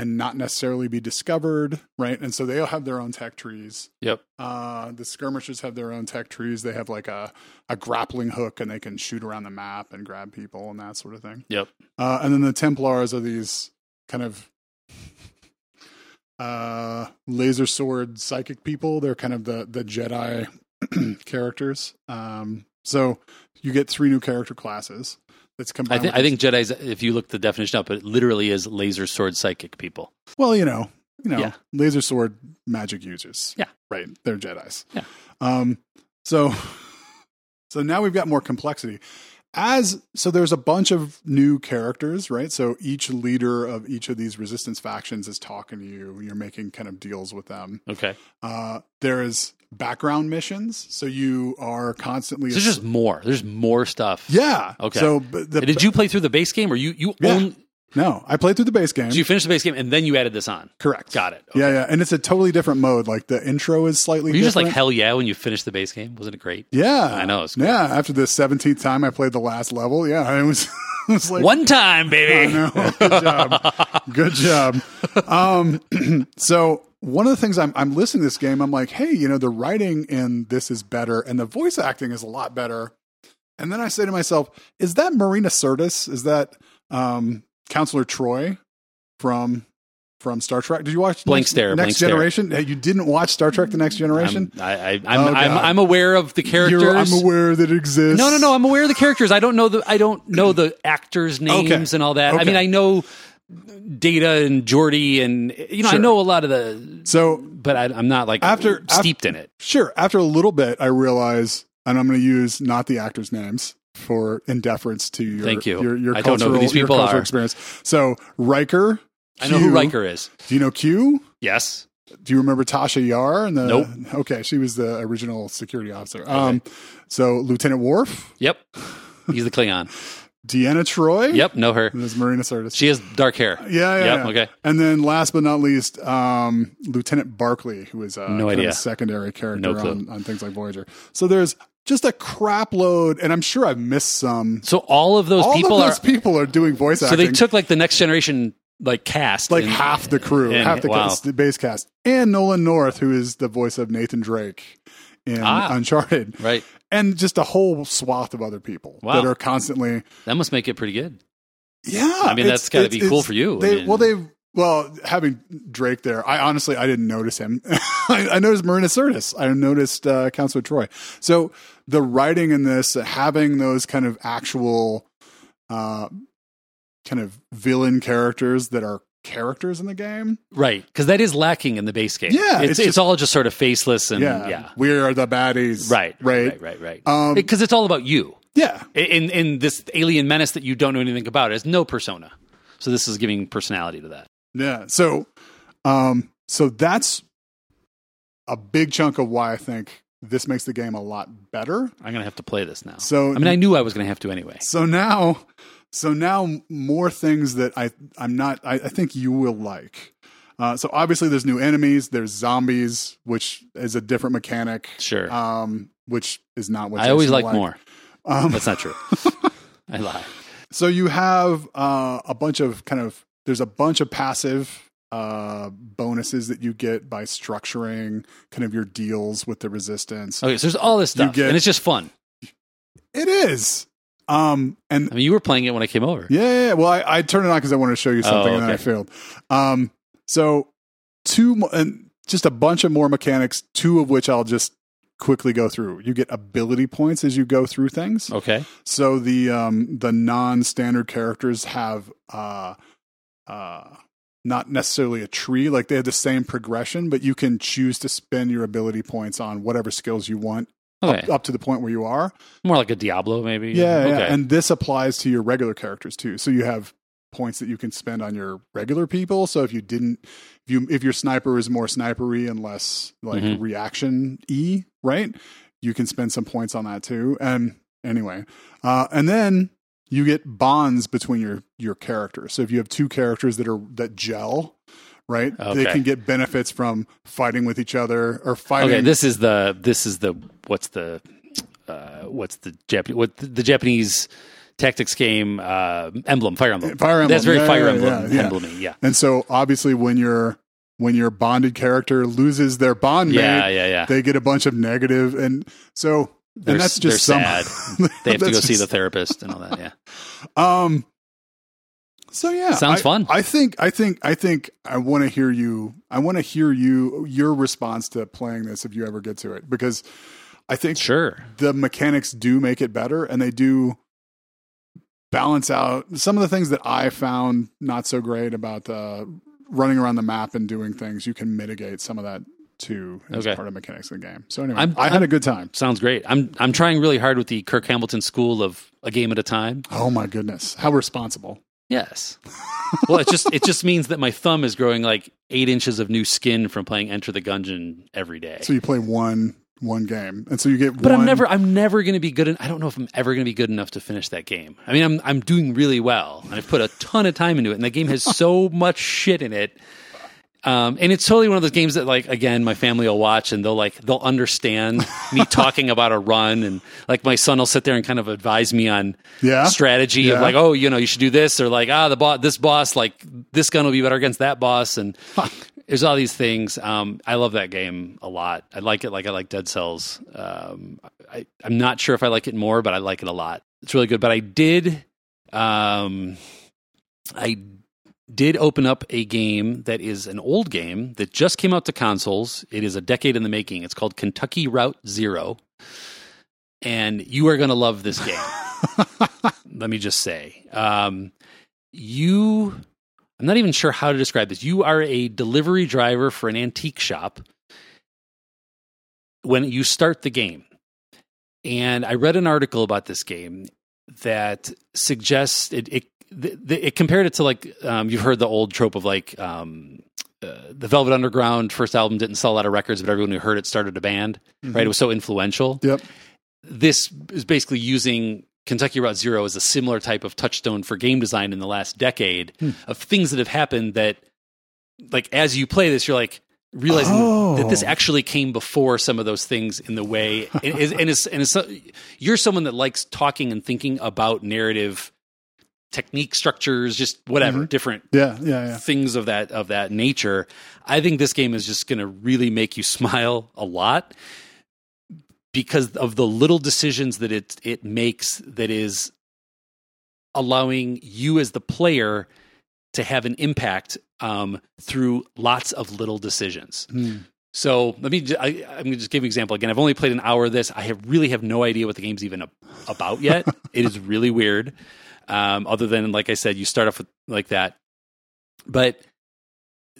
and not necessarily be discovered, right? And so they'll have their own tech trees. Yep. Uh, the skirmishers have their own tech trees. They have like a, a grappling hook and they can shoot around the map and grab people and that sort of thing. Yep. Uh, and then the Templars are these kind of uh, laser sword psychic people. They're kind of the, the Jedi characters. Um, so you get three new character classes. That's I combined. think with I think Jedi's. If you look the definition up, it literally is laser sword psychic people. Well, you know, you know, Yeah. laser sword magic users. Yeah. Right. They're Jedi's. Yeah. Um, so, so now we've got more complexity. As so, there's a bunch of new characters, right? So each leader of each of these resistance factions is talking to you. You're making kind of deals with them. Okay. Uh, there is background missions, so you are constantly. So there's just more. There's more stuff. yeah. Okay. So, but the, Did you play through the base game, or you you Yeah. own? no, I played through the base game. So you finished the base game, and then you added this on. Correct. Got it. Yeah, yeah, and it's a totally different mode. Like the intro is slightly. Were you just like hell yeah when you finished the base game? Wasn't it great? Yeah, I know, cool. Yeah, after the seventeenth time I played the last level, yeah, I was, I was like, One time, baby. good job, good job. Um, so one of the things I'm I'm listening to this game, I'm like, hey, you know, the writing in this is better, and the voice acting is a lot better. And then I say to myself, is that Marina Sirtis? Is that um, Counselor Troi from? From Star Trek, did you watch Blank Next, Stare, Next Blank Generation? Hey, you didn't watch Star Trek: The Next Generation? I'm, I, I, I'm, Oh, I'm, I'm aware of the characters. You're, I'm aware that it exists. No, no, no. I'm aware of the characters. I don't know the. I don't know the actors' names Okay. and all that. I mean, I know Data and Geordi, and you know, I know a lot of the. So But I, I'm not like After- steeped in it. Sure. After a little bit, I realize, and I'm going to use not the actors' names for in deference to your Thank you. your, your I don't know who cultural, these your people cultural are. experience. So Riker. I know who Q. Riker is. Do you know Q? Yes. Do you remember Tasha Yar? And the, Nope. Okay, she was the original security officer. Um, so Lieutenant Worf, Yep. He's the Klingon. Deanna Troi. Yep. Know her. There's Marina Sirtis. She has dark hair. yeah, yeah, Yep, yeah. okay. And then last but not least, um, Lieutenant Barclay, who is a No kind idea. secondary character No on, on things like Voyager. So there's just a crap load, and I'm sure I've missed some. So all of those All people of those are. people are doing voice So acting. So they took like the next generation like cast, like and- half the crew, and- half the, wow. cast, the base cast, and Nolan North, who is the voice of Nathan Drake in Ah. Uncharted, Right. And just a whole swath of other people Wow. that are constantly. That must make it pretty good. Yeah, I mean, that's gotta it's- be cool for you. I mean- well, they well having Drake there. I honestly I didn't notice him. I, I noticed Marina Sirtis. I noticed uh, Counselor Troi. So the writing in this, having those kind of actual, uh, kind of villain characters that are characters in the game. Right. Because that is lacking in the base game. Yeah, It's, it's it's, all just sort of faceless and yeah, yeah. we are the baddies. Right. right, Right. Right. Right. Um, Because it's all about you. yeah, In in this alien menace that you don't know anything about. It has no persona. So this is giving personality to that. Yeah. So, um, so that's a big chunk of why I think this makes the game a lot better. I'm gonna have to play this now. So I mean, I knew I was gonna have to anyway. so now so now more things that I I'm not I, I think you will like. Uh, so obviously there's new enemies. There's zombies, which is a different mechanic. Sure. Um, which is not what I always Jason like more. Um, That's not true. I lie. So you have uh, a bunch of kind of there's a bunch of passive uh, bonuses that you get by structuring kind of your deals with the resistance. Okay, so there's all this stuff, get- and it's just fun. It is. Um, and I mean, you were playing it when I came over. yeah, yeah, yeah. well, I, I turned it on because I wanted to show you something, Oh, and then I failed. Um, so two mo- and just a bunch of more mechanics, two of which I'll just quickly go through. You get ability points as you go through things. Okay. So the um the non-standard characters have uh uh not necessarily a tree like they have the same progression but you can choose to spend your ability points on whatever skills you want Okay. up, up to the point where you are. More like a Diablo, maybe. Yeah, Okay. yeah. And this applies to your regular characters too. So you have points that you can spend on your regular people. So if you didn't if you if your sniper is more snipery and less like Mhm. reaction E, right? You can spend some points on that too. And anyway, uh, and then you get bonds between your your characters. So if you have two characters that are that gel, right? They can get benefits from fighting with each other or fighting. Okay, this is the this is the what's the uh, what's the Japanese what the, the Japanese tactics game uh, emblem Fire Emblem. Fire Emblem. That's very Yeah, Fire yeah, Emblem yeah, emblemy. Yeah. And so obviously when your when your bonded character loses their bond Yeah, mate, yeah, yeah. they get a bunch of negative and so They're, and that's just some sad. They have to go That's see the therapist and all that. Yeah. Um so yeah. Sounds I- fun. I think I think I think I want to hear you I want to hear you your response to playing this if you ever get to it because I think Sure. the mechanics do make it better and they do balance out some of the things that I found not so great about uh, running around the map and doing things. You can mitigate some of that too as Okay. part of mechanics of the game. So anyway, I'm- I had I'm- a good time. Sounds great. I'm I'm trying really hard with the Kirk Hamilton school of a game at a time. Oh my goodness, how responsible! Yes. well, it just it just means that my thumb is growing like eight inches of new skin from playing Enter the Gungeon every day. So you play one one game, and so you get. But one, I'm never I'm never going to be good. En- I don't know if I'm ever going to be good enough to finish that game. I mean, I'm I'm doing really well. and I've put a ton of time into it, and that game has so much shit in it. Um, and it's totally one of those games that, like, again, my family will watch and they'll like they'll understand me talking about a run, and like my son will sit there and kind of advise me on Yeah? strategy of like, oh, you know, you should do this, or like, ah, the boss, this boss, like this gun will be better against that boss, and there's all these things. Um, I love that game a lot. I like it like I like Dead Cells. Um, I, I'm not sure if I like it more, but I like it a lot. It's really good. But I did, um, I did open up a game that is an old game that just came out to consoles. It is a decade in the making. It's called Kentucky Route Zero, and you are going to love this game. Let me just say, um, you. I'm not even sure how to describe this. You are a delivery driver for an antique shop when you start the game. And I read an article about this game that suggests it. it the, the, it compared it to like um, you've heard the old trope of like um, uh, the Velvet Underground first album didn't sell a lot of records, but everyone who heard it started a band. Right? It was so influential. Yep. This is basically using Kentucky Route Zero as a similar type of touchstone for game design in the last decade of things that have happened that, like, as you play this, you're like realizing Oh. that this actually came before some of those things in the way and and it's, and is so, you're someone that likes talking and thinking about narrative technique structures just whatever different Yeah, yeah, yeah. things of that of that nature i think this game is just going to really make you smile a lot because of the little decisions that it it makes that is allowing you as the player to have an impact um, through lots of little decisions Hmm. so let me. I, I'm going to just give an example again. I've only played an hour of this. I have really have no idea what the game's even a- about yet. it is really weird. Um, other than like I said, you start off with like that, but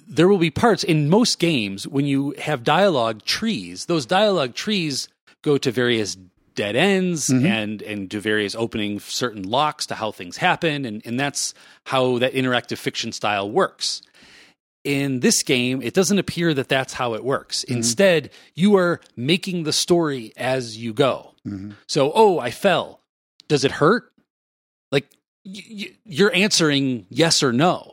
there will be parts in most games when you have dialogue trees. Those dialogue trees go to various dead ends mm-hmm. and and to various opening certain locks to how things happen, and and that's how that interactive fiction style works in this game, it doesn't appear that that's how it works. Mm-hmm. Instead, you are making the story as you go. Mm-hmm. So, oh, I fell. Does it hurt? Like you're answering yes or no.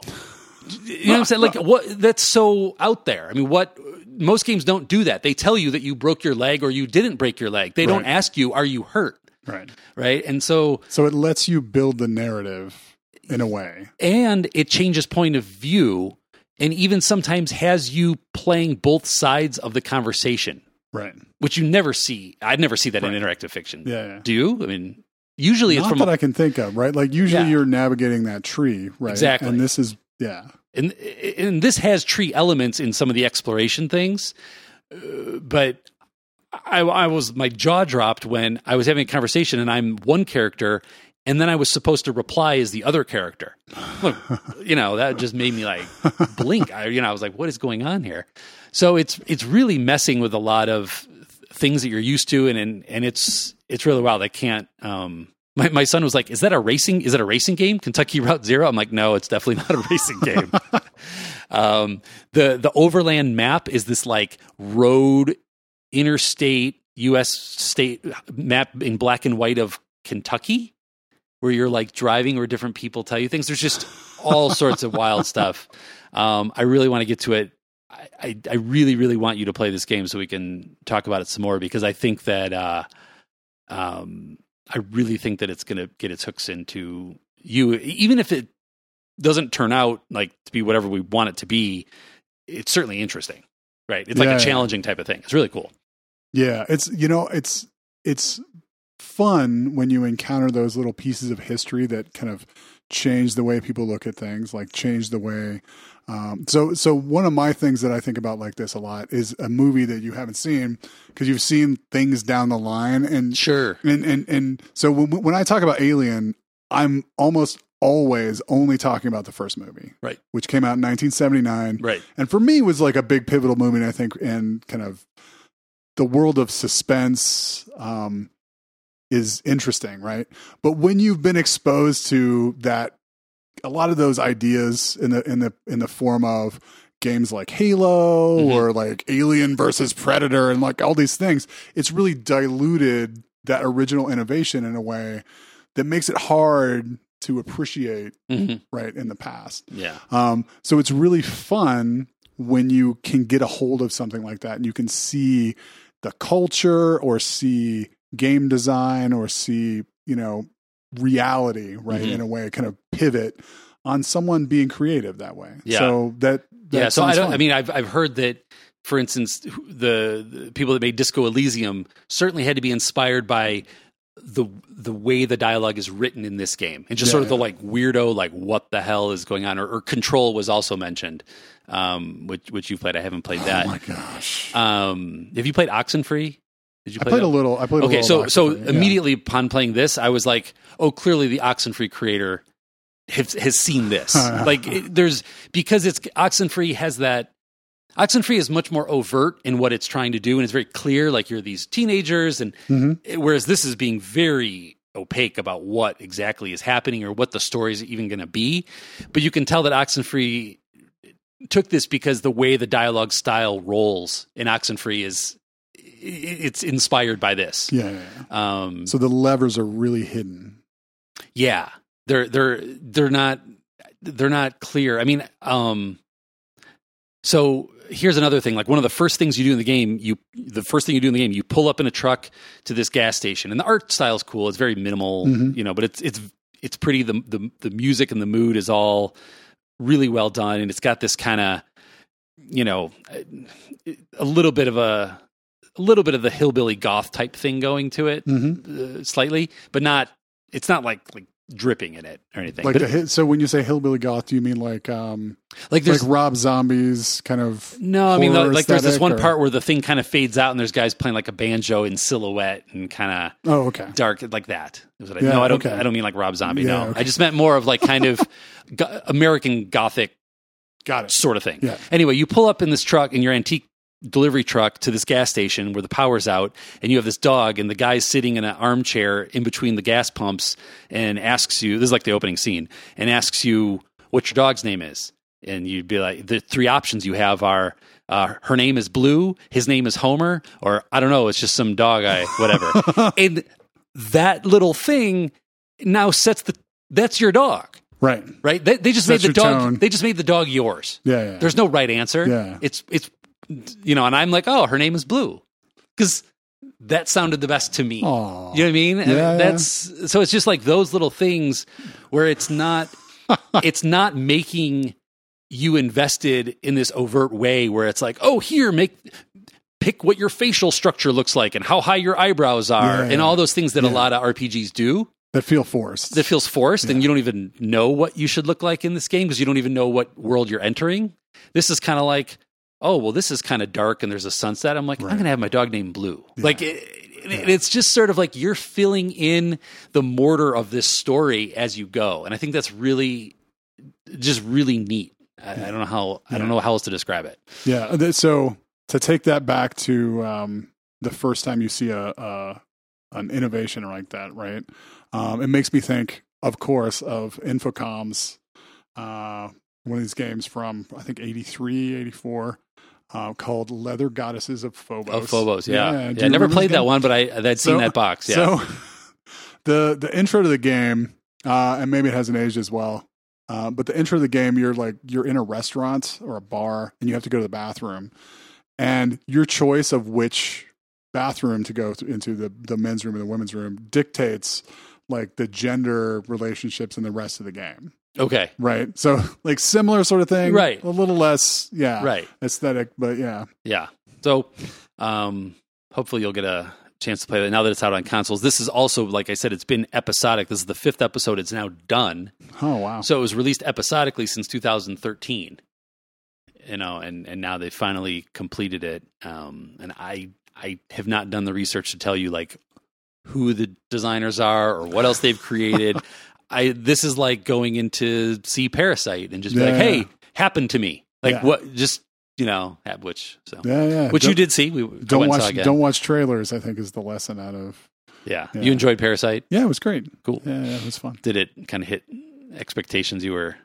You know what I'm saying? Like what? That's so out there. I mean, what? Most games don't do that. They tell you that you broke your leg or you didn't break your leg. They don't ask you, "Are you hurt?" Right. Right? And so, So it lets you build the narrative in a way. and it changes point of view, and even sometimes has you playing both sides of the conversation, Right. which you never see. I'd never see that Right. in interactive fiction. Yeah. yeah. Do you? I mean, usually it's Not from that I can think of, right? Like usually Yeah. you're navigating that tree, right? Exactly. And this is yeah. and and this has tree elements in some of the exploration things, uh, but I, I was my jaw dropped when I was having a conversation and I'm one character, and then I was supposed to reply as the other character. Look, you know that just made me like blink. I you know I was like, what is going on here? So it's it's really messing with a lot of things that you're used to, and and, and it's it's really wild. I can't. Um, my, my son was like, "Is that a racing? Is it a racing game? Kentucky Route Zero? I'm like, "No, it's definitely not a racing game." um, the the overland map is this like road interstate U.S. state map in black and white of Kentucky, where you're like driving where different people tell you things. There's just all sorts of wild stuff. Um, I really want to get to it. I, I, really, really want you to play this game so we can talk about it some more because I think that uh, um, I really think that it's going to get its hooks into you, even if it doesn't turn out like to be whatever we want it to be. It's certainly interesting, right? It's like Yeah, a yeah. challenging type of thing. It's really cool. Yeah, it's you know, it's it's fun when you encounter those little pieces of history that kind of change the way people look at things, like change the way. Um, so, so one of my things that I think about like this a lot is a movie that you haven't seen because you've seen things down the line, and Sure. and and and so when when I talk about Alien, I'm almost always only talking about the first movie, Right. which came out in 1979 Right. and for me was like a big pivotal moment i think in kind of the world of suspense um, is interesting right but when you've been exposed to that a lot of those ideas in the in the in the form of games like halo Mhm. or like alien versus predator and like all these things it's really diluted that original innovation in a way that makes it hard to appreciate hmm right in the past Yeah. um, so it's really fun when you can get a hold of something like that and you can see the culture or see game design or see, you know, reality, right? Mhm. In a way, kind of pivot on someone being creative that way. Yeah. So that, that yeah. So I don't. fun. I mean, I've I've heard that, for instance, the, the people that made Disco Elysium certainly had to be inspired by the the way the dialogue is written in this game, and just Yeah, sort of the like weirdo, like what the hell is going on, or, or Control was also mentioned, um, which which you played. I haven't played oh that. my gosh. um, have you played Oxenfree? Did you I played that? a little. I played a little. okay so so yeah. immediately upon playing this i was like oh clearly the oxenfree creator has, has seen this like it, there's because it's oxenfree has that oxenfree is much more overt in what it's trying to do and it's very clear like you're these teenagers and Mhm. whereas this is being very opaque about what exactly is happening or what the story is even going to be but you can tell that oxenfree took this because the way the dialogue style rolls in oxenfree is it's inspired by this Yeah, yeah, yeah. um, So the levers are really hidden. yeah, they're they're they're not they're not clear. I mean, um, so here's another thing. Like one of the first things you do in the game, you the first thing you do in the game, you pull up in a truck to this gas station, and the art style is cool. It's very minimal, Mhm. you know, but it's it's it's pretty. The the the music and the mood is all really well done, and it's got this kind of you know a little bit of a a little bit of the hillbilly goth type thing going to it hmm uh, slightly, but not. It's not like like dripping in it or anything. Like the so when you say hillbilly goth, do you mean like um like there's like Rob Zombie's kind of no. I mean, like there's this one or- part where the thing kind of fades out, and there's guys playing like a banjo in silhouette and kind of Oh, okay. dark like that. I, no, I don't. okay. I don't mean like Rob Zombie. Yeah, no, okay. I just meant more of like kind of go- American Gothic Got it. sort of thing. Yeah. Anyway, you pull up in this truck in your antique delivery truck to this gas station where the power's out and you have this dog and the guy's sitting in an armchair in between the gas pumps and asks you this is like the opening scene and asks you what your dog's name is and you'd be like, the three options you have are. Uh, her name is Blue. His name is Homer, or I don't know. It's just some dog I whatever. and that little thing now sets the that's your dog, Right. right? They, they just made the dog. tone. They just made the dog yours. Yeah. Yeah. There's no right answer. Yeah. It's it's you know, and I'm like, oh, her name is Blue because that sounded the best to me. Aw. You know what I mean? And Yeah, yeah. That's so it's just like those little things where it's not it's not making you invested in this overt way where it's like, oh, here, make pick what your facial structure looks like and how high your eyebrows are Yeah, and all those things that a lot of RPGs do that feel forced. that feels forced and you don't even know what you should look like in this game because you don't even know what world you're entering. This is kind of like, oh, well, this is kind of dark and there's a sunset. I'm like, I'm going to have my dog named Blue. Like, it, it- it's just sort of like you're filling in the mortar of this story as you go. And I think that's really, just really neat. I, I don't know how, I don't know how else to describe it. Yeah. So to take that back to um, the first time you see a, a an innovation like that, right? Um, it makes me think, of course, of Infocom's uh, one of these games from I think 83, 84, uh, called Leather Goddesses of Phobos. Of Phobos. Yeah. Yeah. you I never played that one, but I, I'd seen So- that box. Yeah. So the the intro to the game, uh, and maybe it hasn't aged as well. Uh, but the intro of the game, you're like you're in a restaurant or a bar, and you have to go to the bathroom, and your choice of which bathroom to go th- into the the men's room and the women's room dictates like the gender relationships in the rest of the game, okay. right? So like similar sort of thing, Right. A little less, yeah, Right. aesthetic, but yeah, Yeah. So, um, hopefully you'll get a chance to play that now that it's out on consoles. This is also, like I said, it's been episodic. This is the fifth episode. It's now done. oh wow, So it was released episodically since 2013. You know, and and now they finally completed it. Um, and I I have not done the research to tell you like who the designers are or what else they've created. I this is like going into see Parasite and just be like, hey, happened to me. Like Yeah. what? Just you know, which so yeah, yeah. which Don't- you did see. We Don't went and saw watch don't watch trailers. I think is the lesson out of. yeah. Yeah. you enjoyed Parasite. Yeah, it was great. Cool. Yeah, yeah, it was fun. Did it kind of hit expectations you were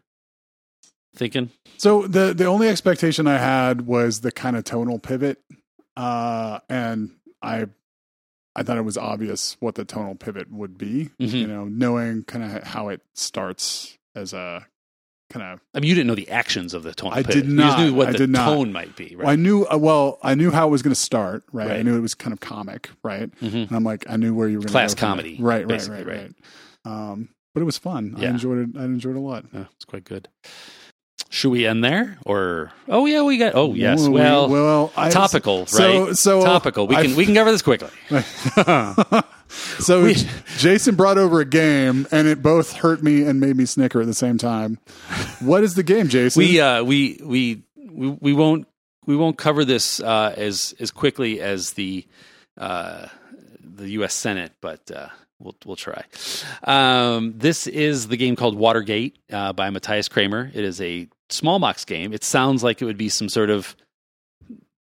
thinking? So the the only expectation I had was the kind of tonal pivot, uh, and I I thought it was obvious what the tonal pivot would be. Mhm. You know, knowing kind of how it starts as a kind of. I mean, you didn't know the actions of the tone. I pivot. did You not. just knew what I the tone might be, Well, I knew uh, well. I knew how it was going to start. Right? I knew it was kind of comic. Right. Mhm. And I'm like, I knew where you were going Class go comedy. Right. Right. Right. right. Right. Um, but it was fun. Yeah. I enjoyed it. I enjoyed it a lot. Yeah, it's quite good. Should we end there, or oh yeah, we got oh yes, We- well, well, I, topical, right? So, so topical. We I- can we can cover this quickly. so We- Jason brought over a game, and it both hurt me and made me snicker at the same time. What is the game, Jason? we uh we we we, we won't we won't cover this uh, as as quickly as the uh, the U.S. Senate, but uh, we'll we'll try. Um, this is the game called Watergate uh, by Matthias Cramer. It is a small box game. It sounds like it would be some sort of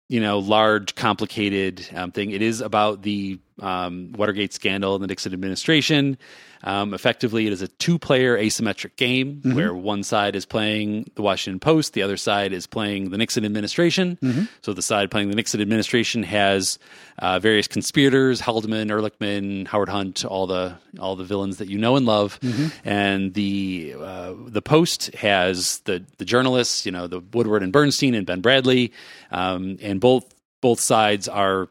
you know large, complicated um, thing. It is about the um, Watergate scandal and the Nixon administration. Um, effectively, it is a two-player asymmetric game where one side is playing the Washington Post, the other side is playing the Nixon administration. So the side playing the Nixon administration has uh, various conspirators: Haldeman, Ehrlichman, Howard Hunt, all the all the villains that you know and love. And the uh, the Post has the the journalists, you know, the Woodward and Bernstein and Ben Bradlee, um, and both both sides are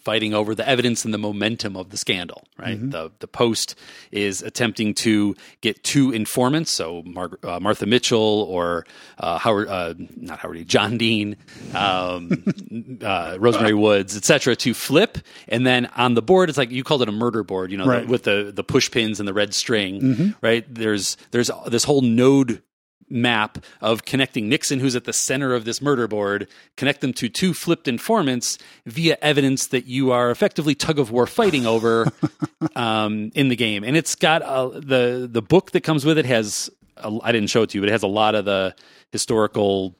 fighting over the evidence and the momentum of the scandal. Right, the the Post is attempting to get two informants, so Mar- uh, Martha Mitchell or uh, Howard, uh, not Howard, John Dean, um, uh, Rosemary Woods, etc., to flip, and then on the board, it's like you called it a murder board, you know, Right. the, with the the push pins and the red string. Right, there's there's this whole node map of connecting Nixon, who's at the center of this murder board, connect them to two flipped informants via evidence that you are effectively tug of war fighting over um, in the game. And it's got uh, the the book that comes with it has a, I didn't show it to you, but it has a lot of the historical,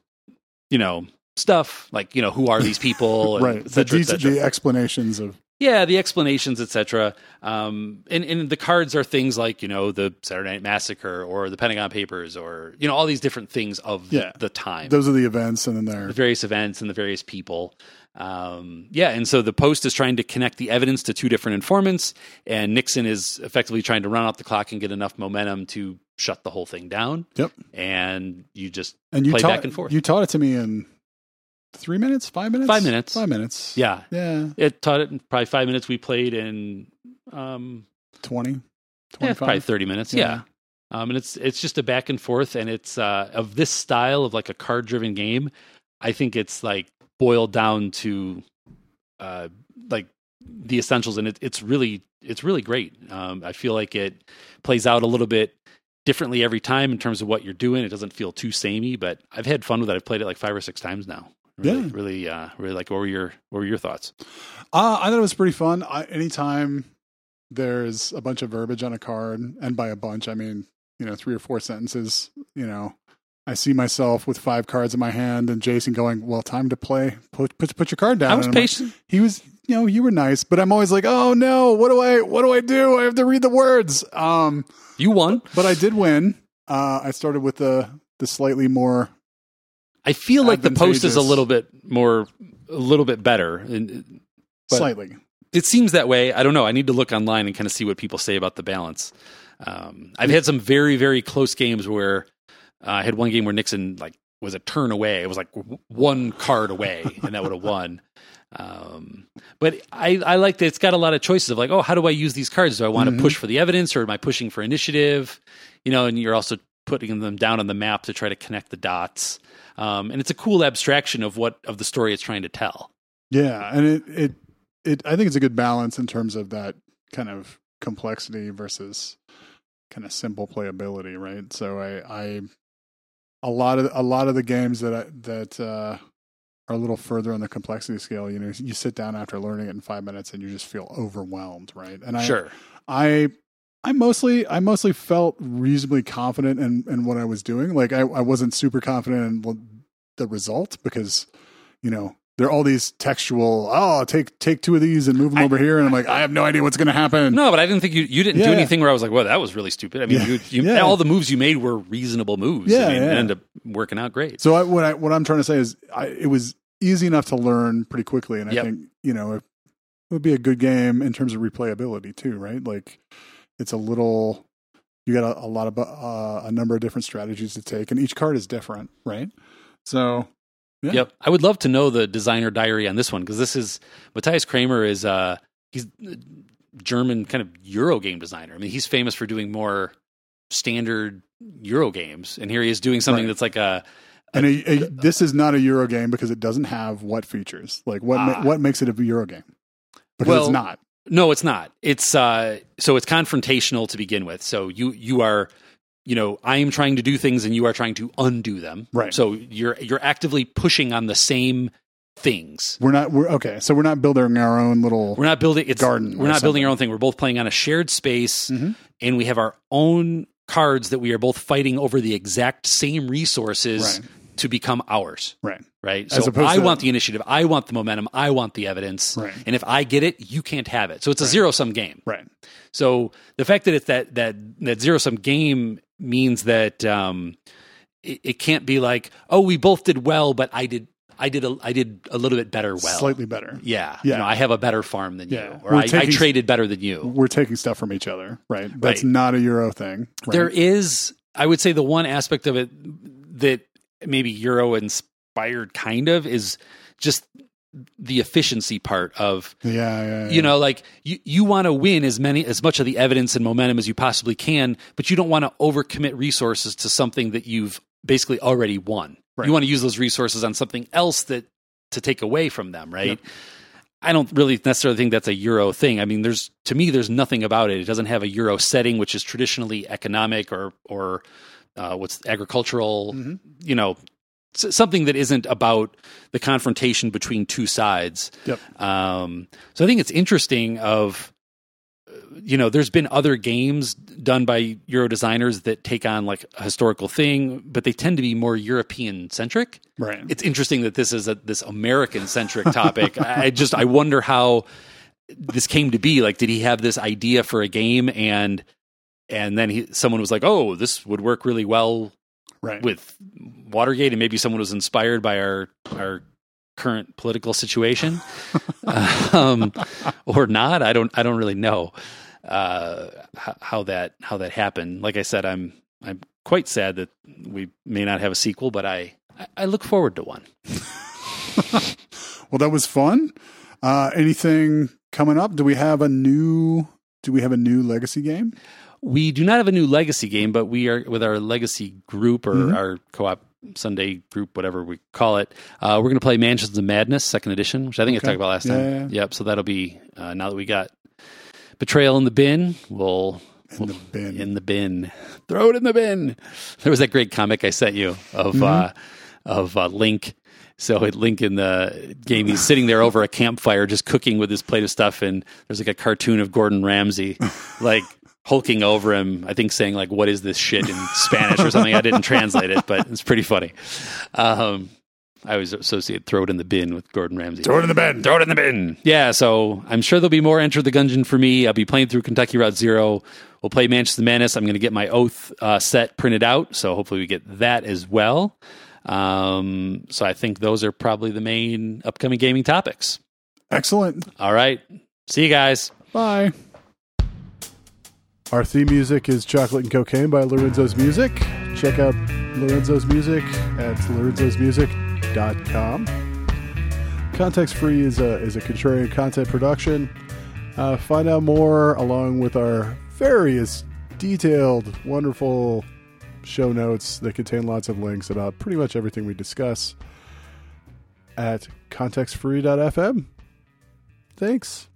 you know, stuff like you know who are these people, and right et the, cetera, et the explanations of Yeah, the explanations, etc. Um, and and the cards are things like you know the Saturday Night Massacre or the Pentagon Papers or you know all these different things of Yeah. the time, Those are the events, and then they're the various events and the various people. Um, yeah, and so the Post is trying to connect the evidence to two different informants, and Nixon is effectively trying to run out the clock and get enough momentum to shut the whole thing down. Yep. And you just and you play back and forth. You taught it to me in three minutes, five minutes, Five minutes. five minutes. yeah, yeah, it taught it in probably five minutes. We played in um, 20, Yeah, 25. probably thirty minutes. Yeah. Yeah. Um, and it's it's just a back and forth, and it's uh, of this style of like a card driven game. I think it's like boiled down to uh, like the essentials, and it, it's really it's really great. Um, I feel like it plays out a little bit differently every time in terms of what you're doing. It doesn't feel too samey, but I've had fun with it. I've played it like five or six times now. Really, Yeah. really, uh, really like. What were your What were your thoughts? Uh, I thought it was pretty fun. I, anytime there's a bunch of verbiage on a card, and by a bunch, I mean, you know, three or four sentences, you know, I see myself with five cards in my hand and Jason going, well, time to play. Put, put, put your card down. I was And I'm like- patient. he was, you know, you were nice, but I'm always like, oh no, what do I, what do I do? I have to read the words. Um, You won. but I did win. Uh, I started with the, the slightly more, I feel like the post is a little bit more, a little bit better. And slightly. it seems that way. I don't know. I need to look online and kind of see what people say about the balance. Um, I've had some very, very close games where uh, I had one game where Nixon like was a turn away. It was like w- one card away, and that would have won. Um, but I, I like that it's got a lot of choices of like, oh, how do I use these cards? Do I want Mhm. to push for the evidence or am I pushing for initiative? You know, and you're also putting them down on the map to try to connect the dots. Um, and it's a cool abstraction of what of the story it's trying to tell. Yeah, and it it it I think it's a good balance in terms of that kind of complexity versus kind of simple playability, right? So I I a lot of a lot of the games that I, that uh are a little further on the complexity scale, you know, you sit down after learning it in 5 minutes and you just feel overwhelmed, right? And I sure. I I mostly I mostly felt reasonably confident in in what I was doing. Like I I wasn't super confident in the result because you know there are all these textual oh take take two of these and move them I- over here and I'm like I have no idea what's going to happen. No, but I didn't think you you didn't do Yeah. anything where I was like, well, that was really stupid. I mean, Yeah. you, you, Yeah. all the moves you made were reasonable moves. Yeah, I mean, ended up working out great. So I, what I what I'm trying to say is I, it was easy enough to learn pretty quickly and I Yep. think you know it would be a good game in terms of replayability too, right? Like it's a little you got a, a lot of uh, a number of different strategies to take and each card is different, right? So Yeah. Yep. I would love to know the designer diary on this one because this is Matthias Cramer is uh he's a German kind of Euro game designer. I mean, he's famous for doing more standard Euro games, and here he is doing something Right. that's like a And a, a, this is not a Euro game because it doesn't have what features. Like what ma- Ah. what makes it a Euro game? Because Well- it's not. No, it's not. It's uh so it's confrontational to begin with. So you you are you know, I am trying to do things and you are trying to undo them. Right. So you're you're actively pushing on the same things. We're not. We're okay. So we're not building our own little. We're not building it's Garden We're not building our own thing. We're both playing on a shared space Mhm. and we have our own cards that we are both fighting over the exact same resources Right. To become ours. Right. Right. So I to- want the initiative. I want the momentum. I want the evidence. Right. And if I get it, you can't have it. So it's a Right. zero sum game. Right. So the fact that it's that that that zero sum game means that um, it, it can't be like, oh, we both did well, but I did I did a, I did a little bit better. Well, Slightly better. yeah, Yeah. You know, I have a better farm than Yeah. you, or I, I traded better than you. We're taking stuff from each other. Right. That's Right. not a Euro thing. Right? There is, I would say, the one aspect of it that maybe Euro inspired kind of is just the efficiency part of Yeah. Yeah. yeah. you know like you, you want to win as many as much of the evidence and momentum as you possibly can but you don't want to overcommit resources to something that you've basically already won Right. you want to use those resources on something else that to take away from them right Yep. i don't really necessarily think that's a euro thing i mean there's to me there's nothing about it it doesn't have a euro setting which is traditionally economic or or uh, what's agricultural Mhm. you know something that isn't about the confrontation between two sides Yep. um, so I think it's interesting. Of uh, you know, there's been other games done by Euro designers that take on like a historical thing, but they tend to be more European centric. Right. It's interesting that this is a this American centric topic. I just I wonder how this came to be. Like, did he have this idea for a game and and then he, someone was like, "Oh, this would work really well Right. with Watergate," and maybe someone was inspired by our our current political situation, um, or not. I don't. I don't really know uh, how, that how that happened. Like I said, I'm I'm quite sad that we may not have a sequel, but I I- I look forward to one. well, that was fun. Uh, anything coming up? Do we have a new? Do we have a new legacy game? We do not have a new legacy game, but we are with our legacy group or Mhm. our co-op Sunday group, whatever we call it. Uh, we're going to play Mansions of Madness Second Edition, which I think Okay. I talked about last time. Yeah. Yep. So that'll be uh, now that we got Betrayal in the bin. We'll In the bin. in the bin. Throw it in the bin. There was that great comic I sent you of uh, of uh, Link. So Link in the game, he's sitting there over a campfire, just cooking with his plate of stuff, and there's like a cartoon of Gordon Ramsay, like hulking over him. I think saying like, "What is this shit?" in Spanish or something. I didn't translate it, but it's pretty funny. Um, I always associate "throw it in the bin" with Gordon Ramsay. Throw it in the bin. Throw it in the bin. Yeah, so I'm sure there'll be more Enter the Gungeon for me. I'll be playing through Kentucky Route Zero. We'll play Mansions of Madness. I'm going to get my Oath uh, set printed out, so hopefully we get that as well. Um, so I think those are probably the main upcoming gaming topics. Excellent. All right, see you guys. Bye. Our theme music is Chocolate and Cocaine by Lorenzo's Music. Check out Lorenzo's Music at lorenzosmusic.com. Context Free is a, is a contrarian content production. Uh, find out more along with our various detailed, wonderful show notes that contain lots of links about pretty much everything we discuss at contextfree.fm. Thanks.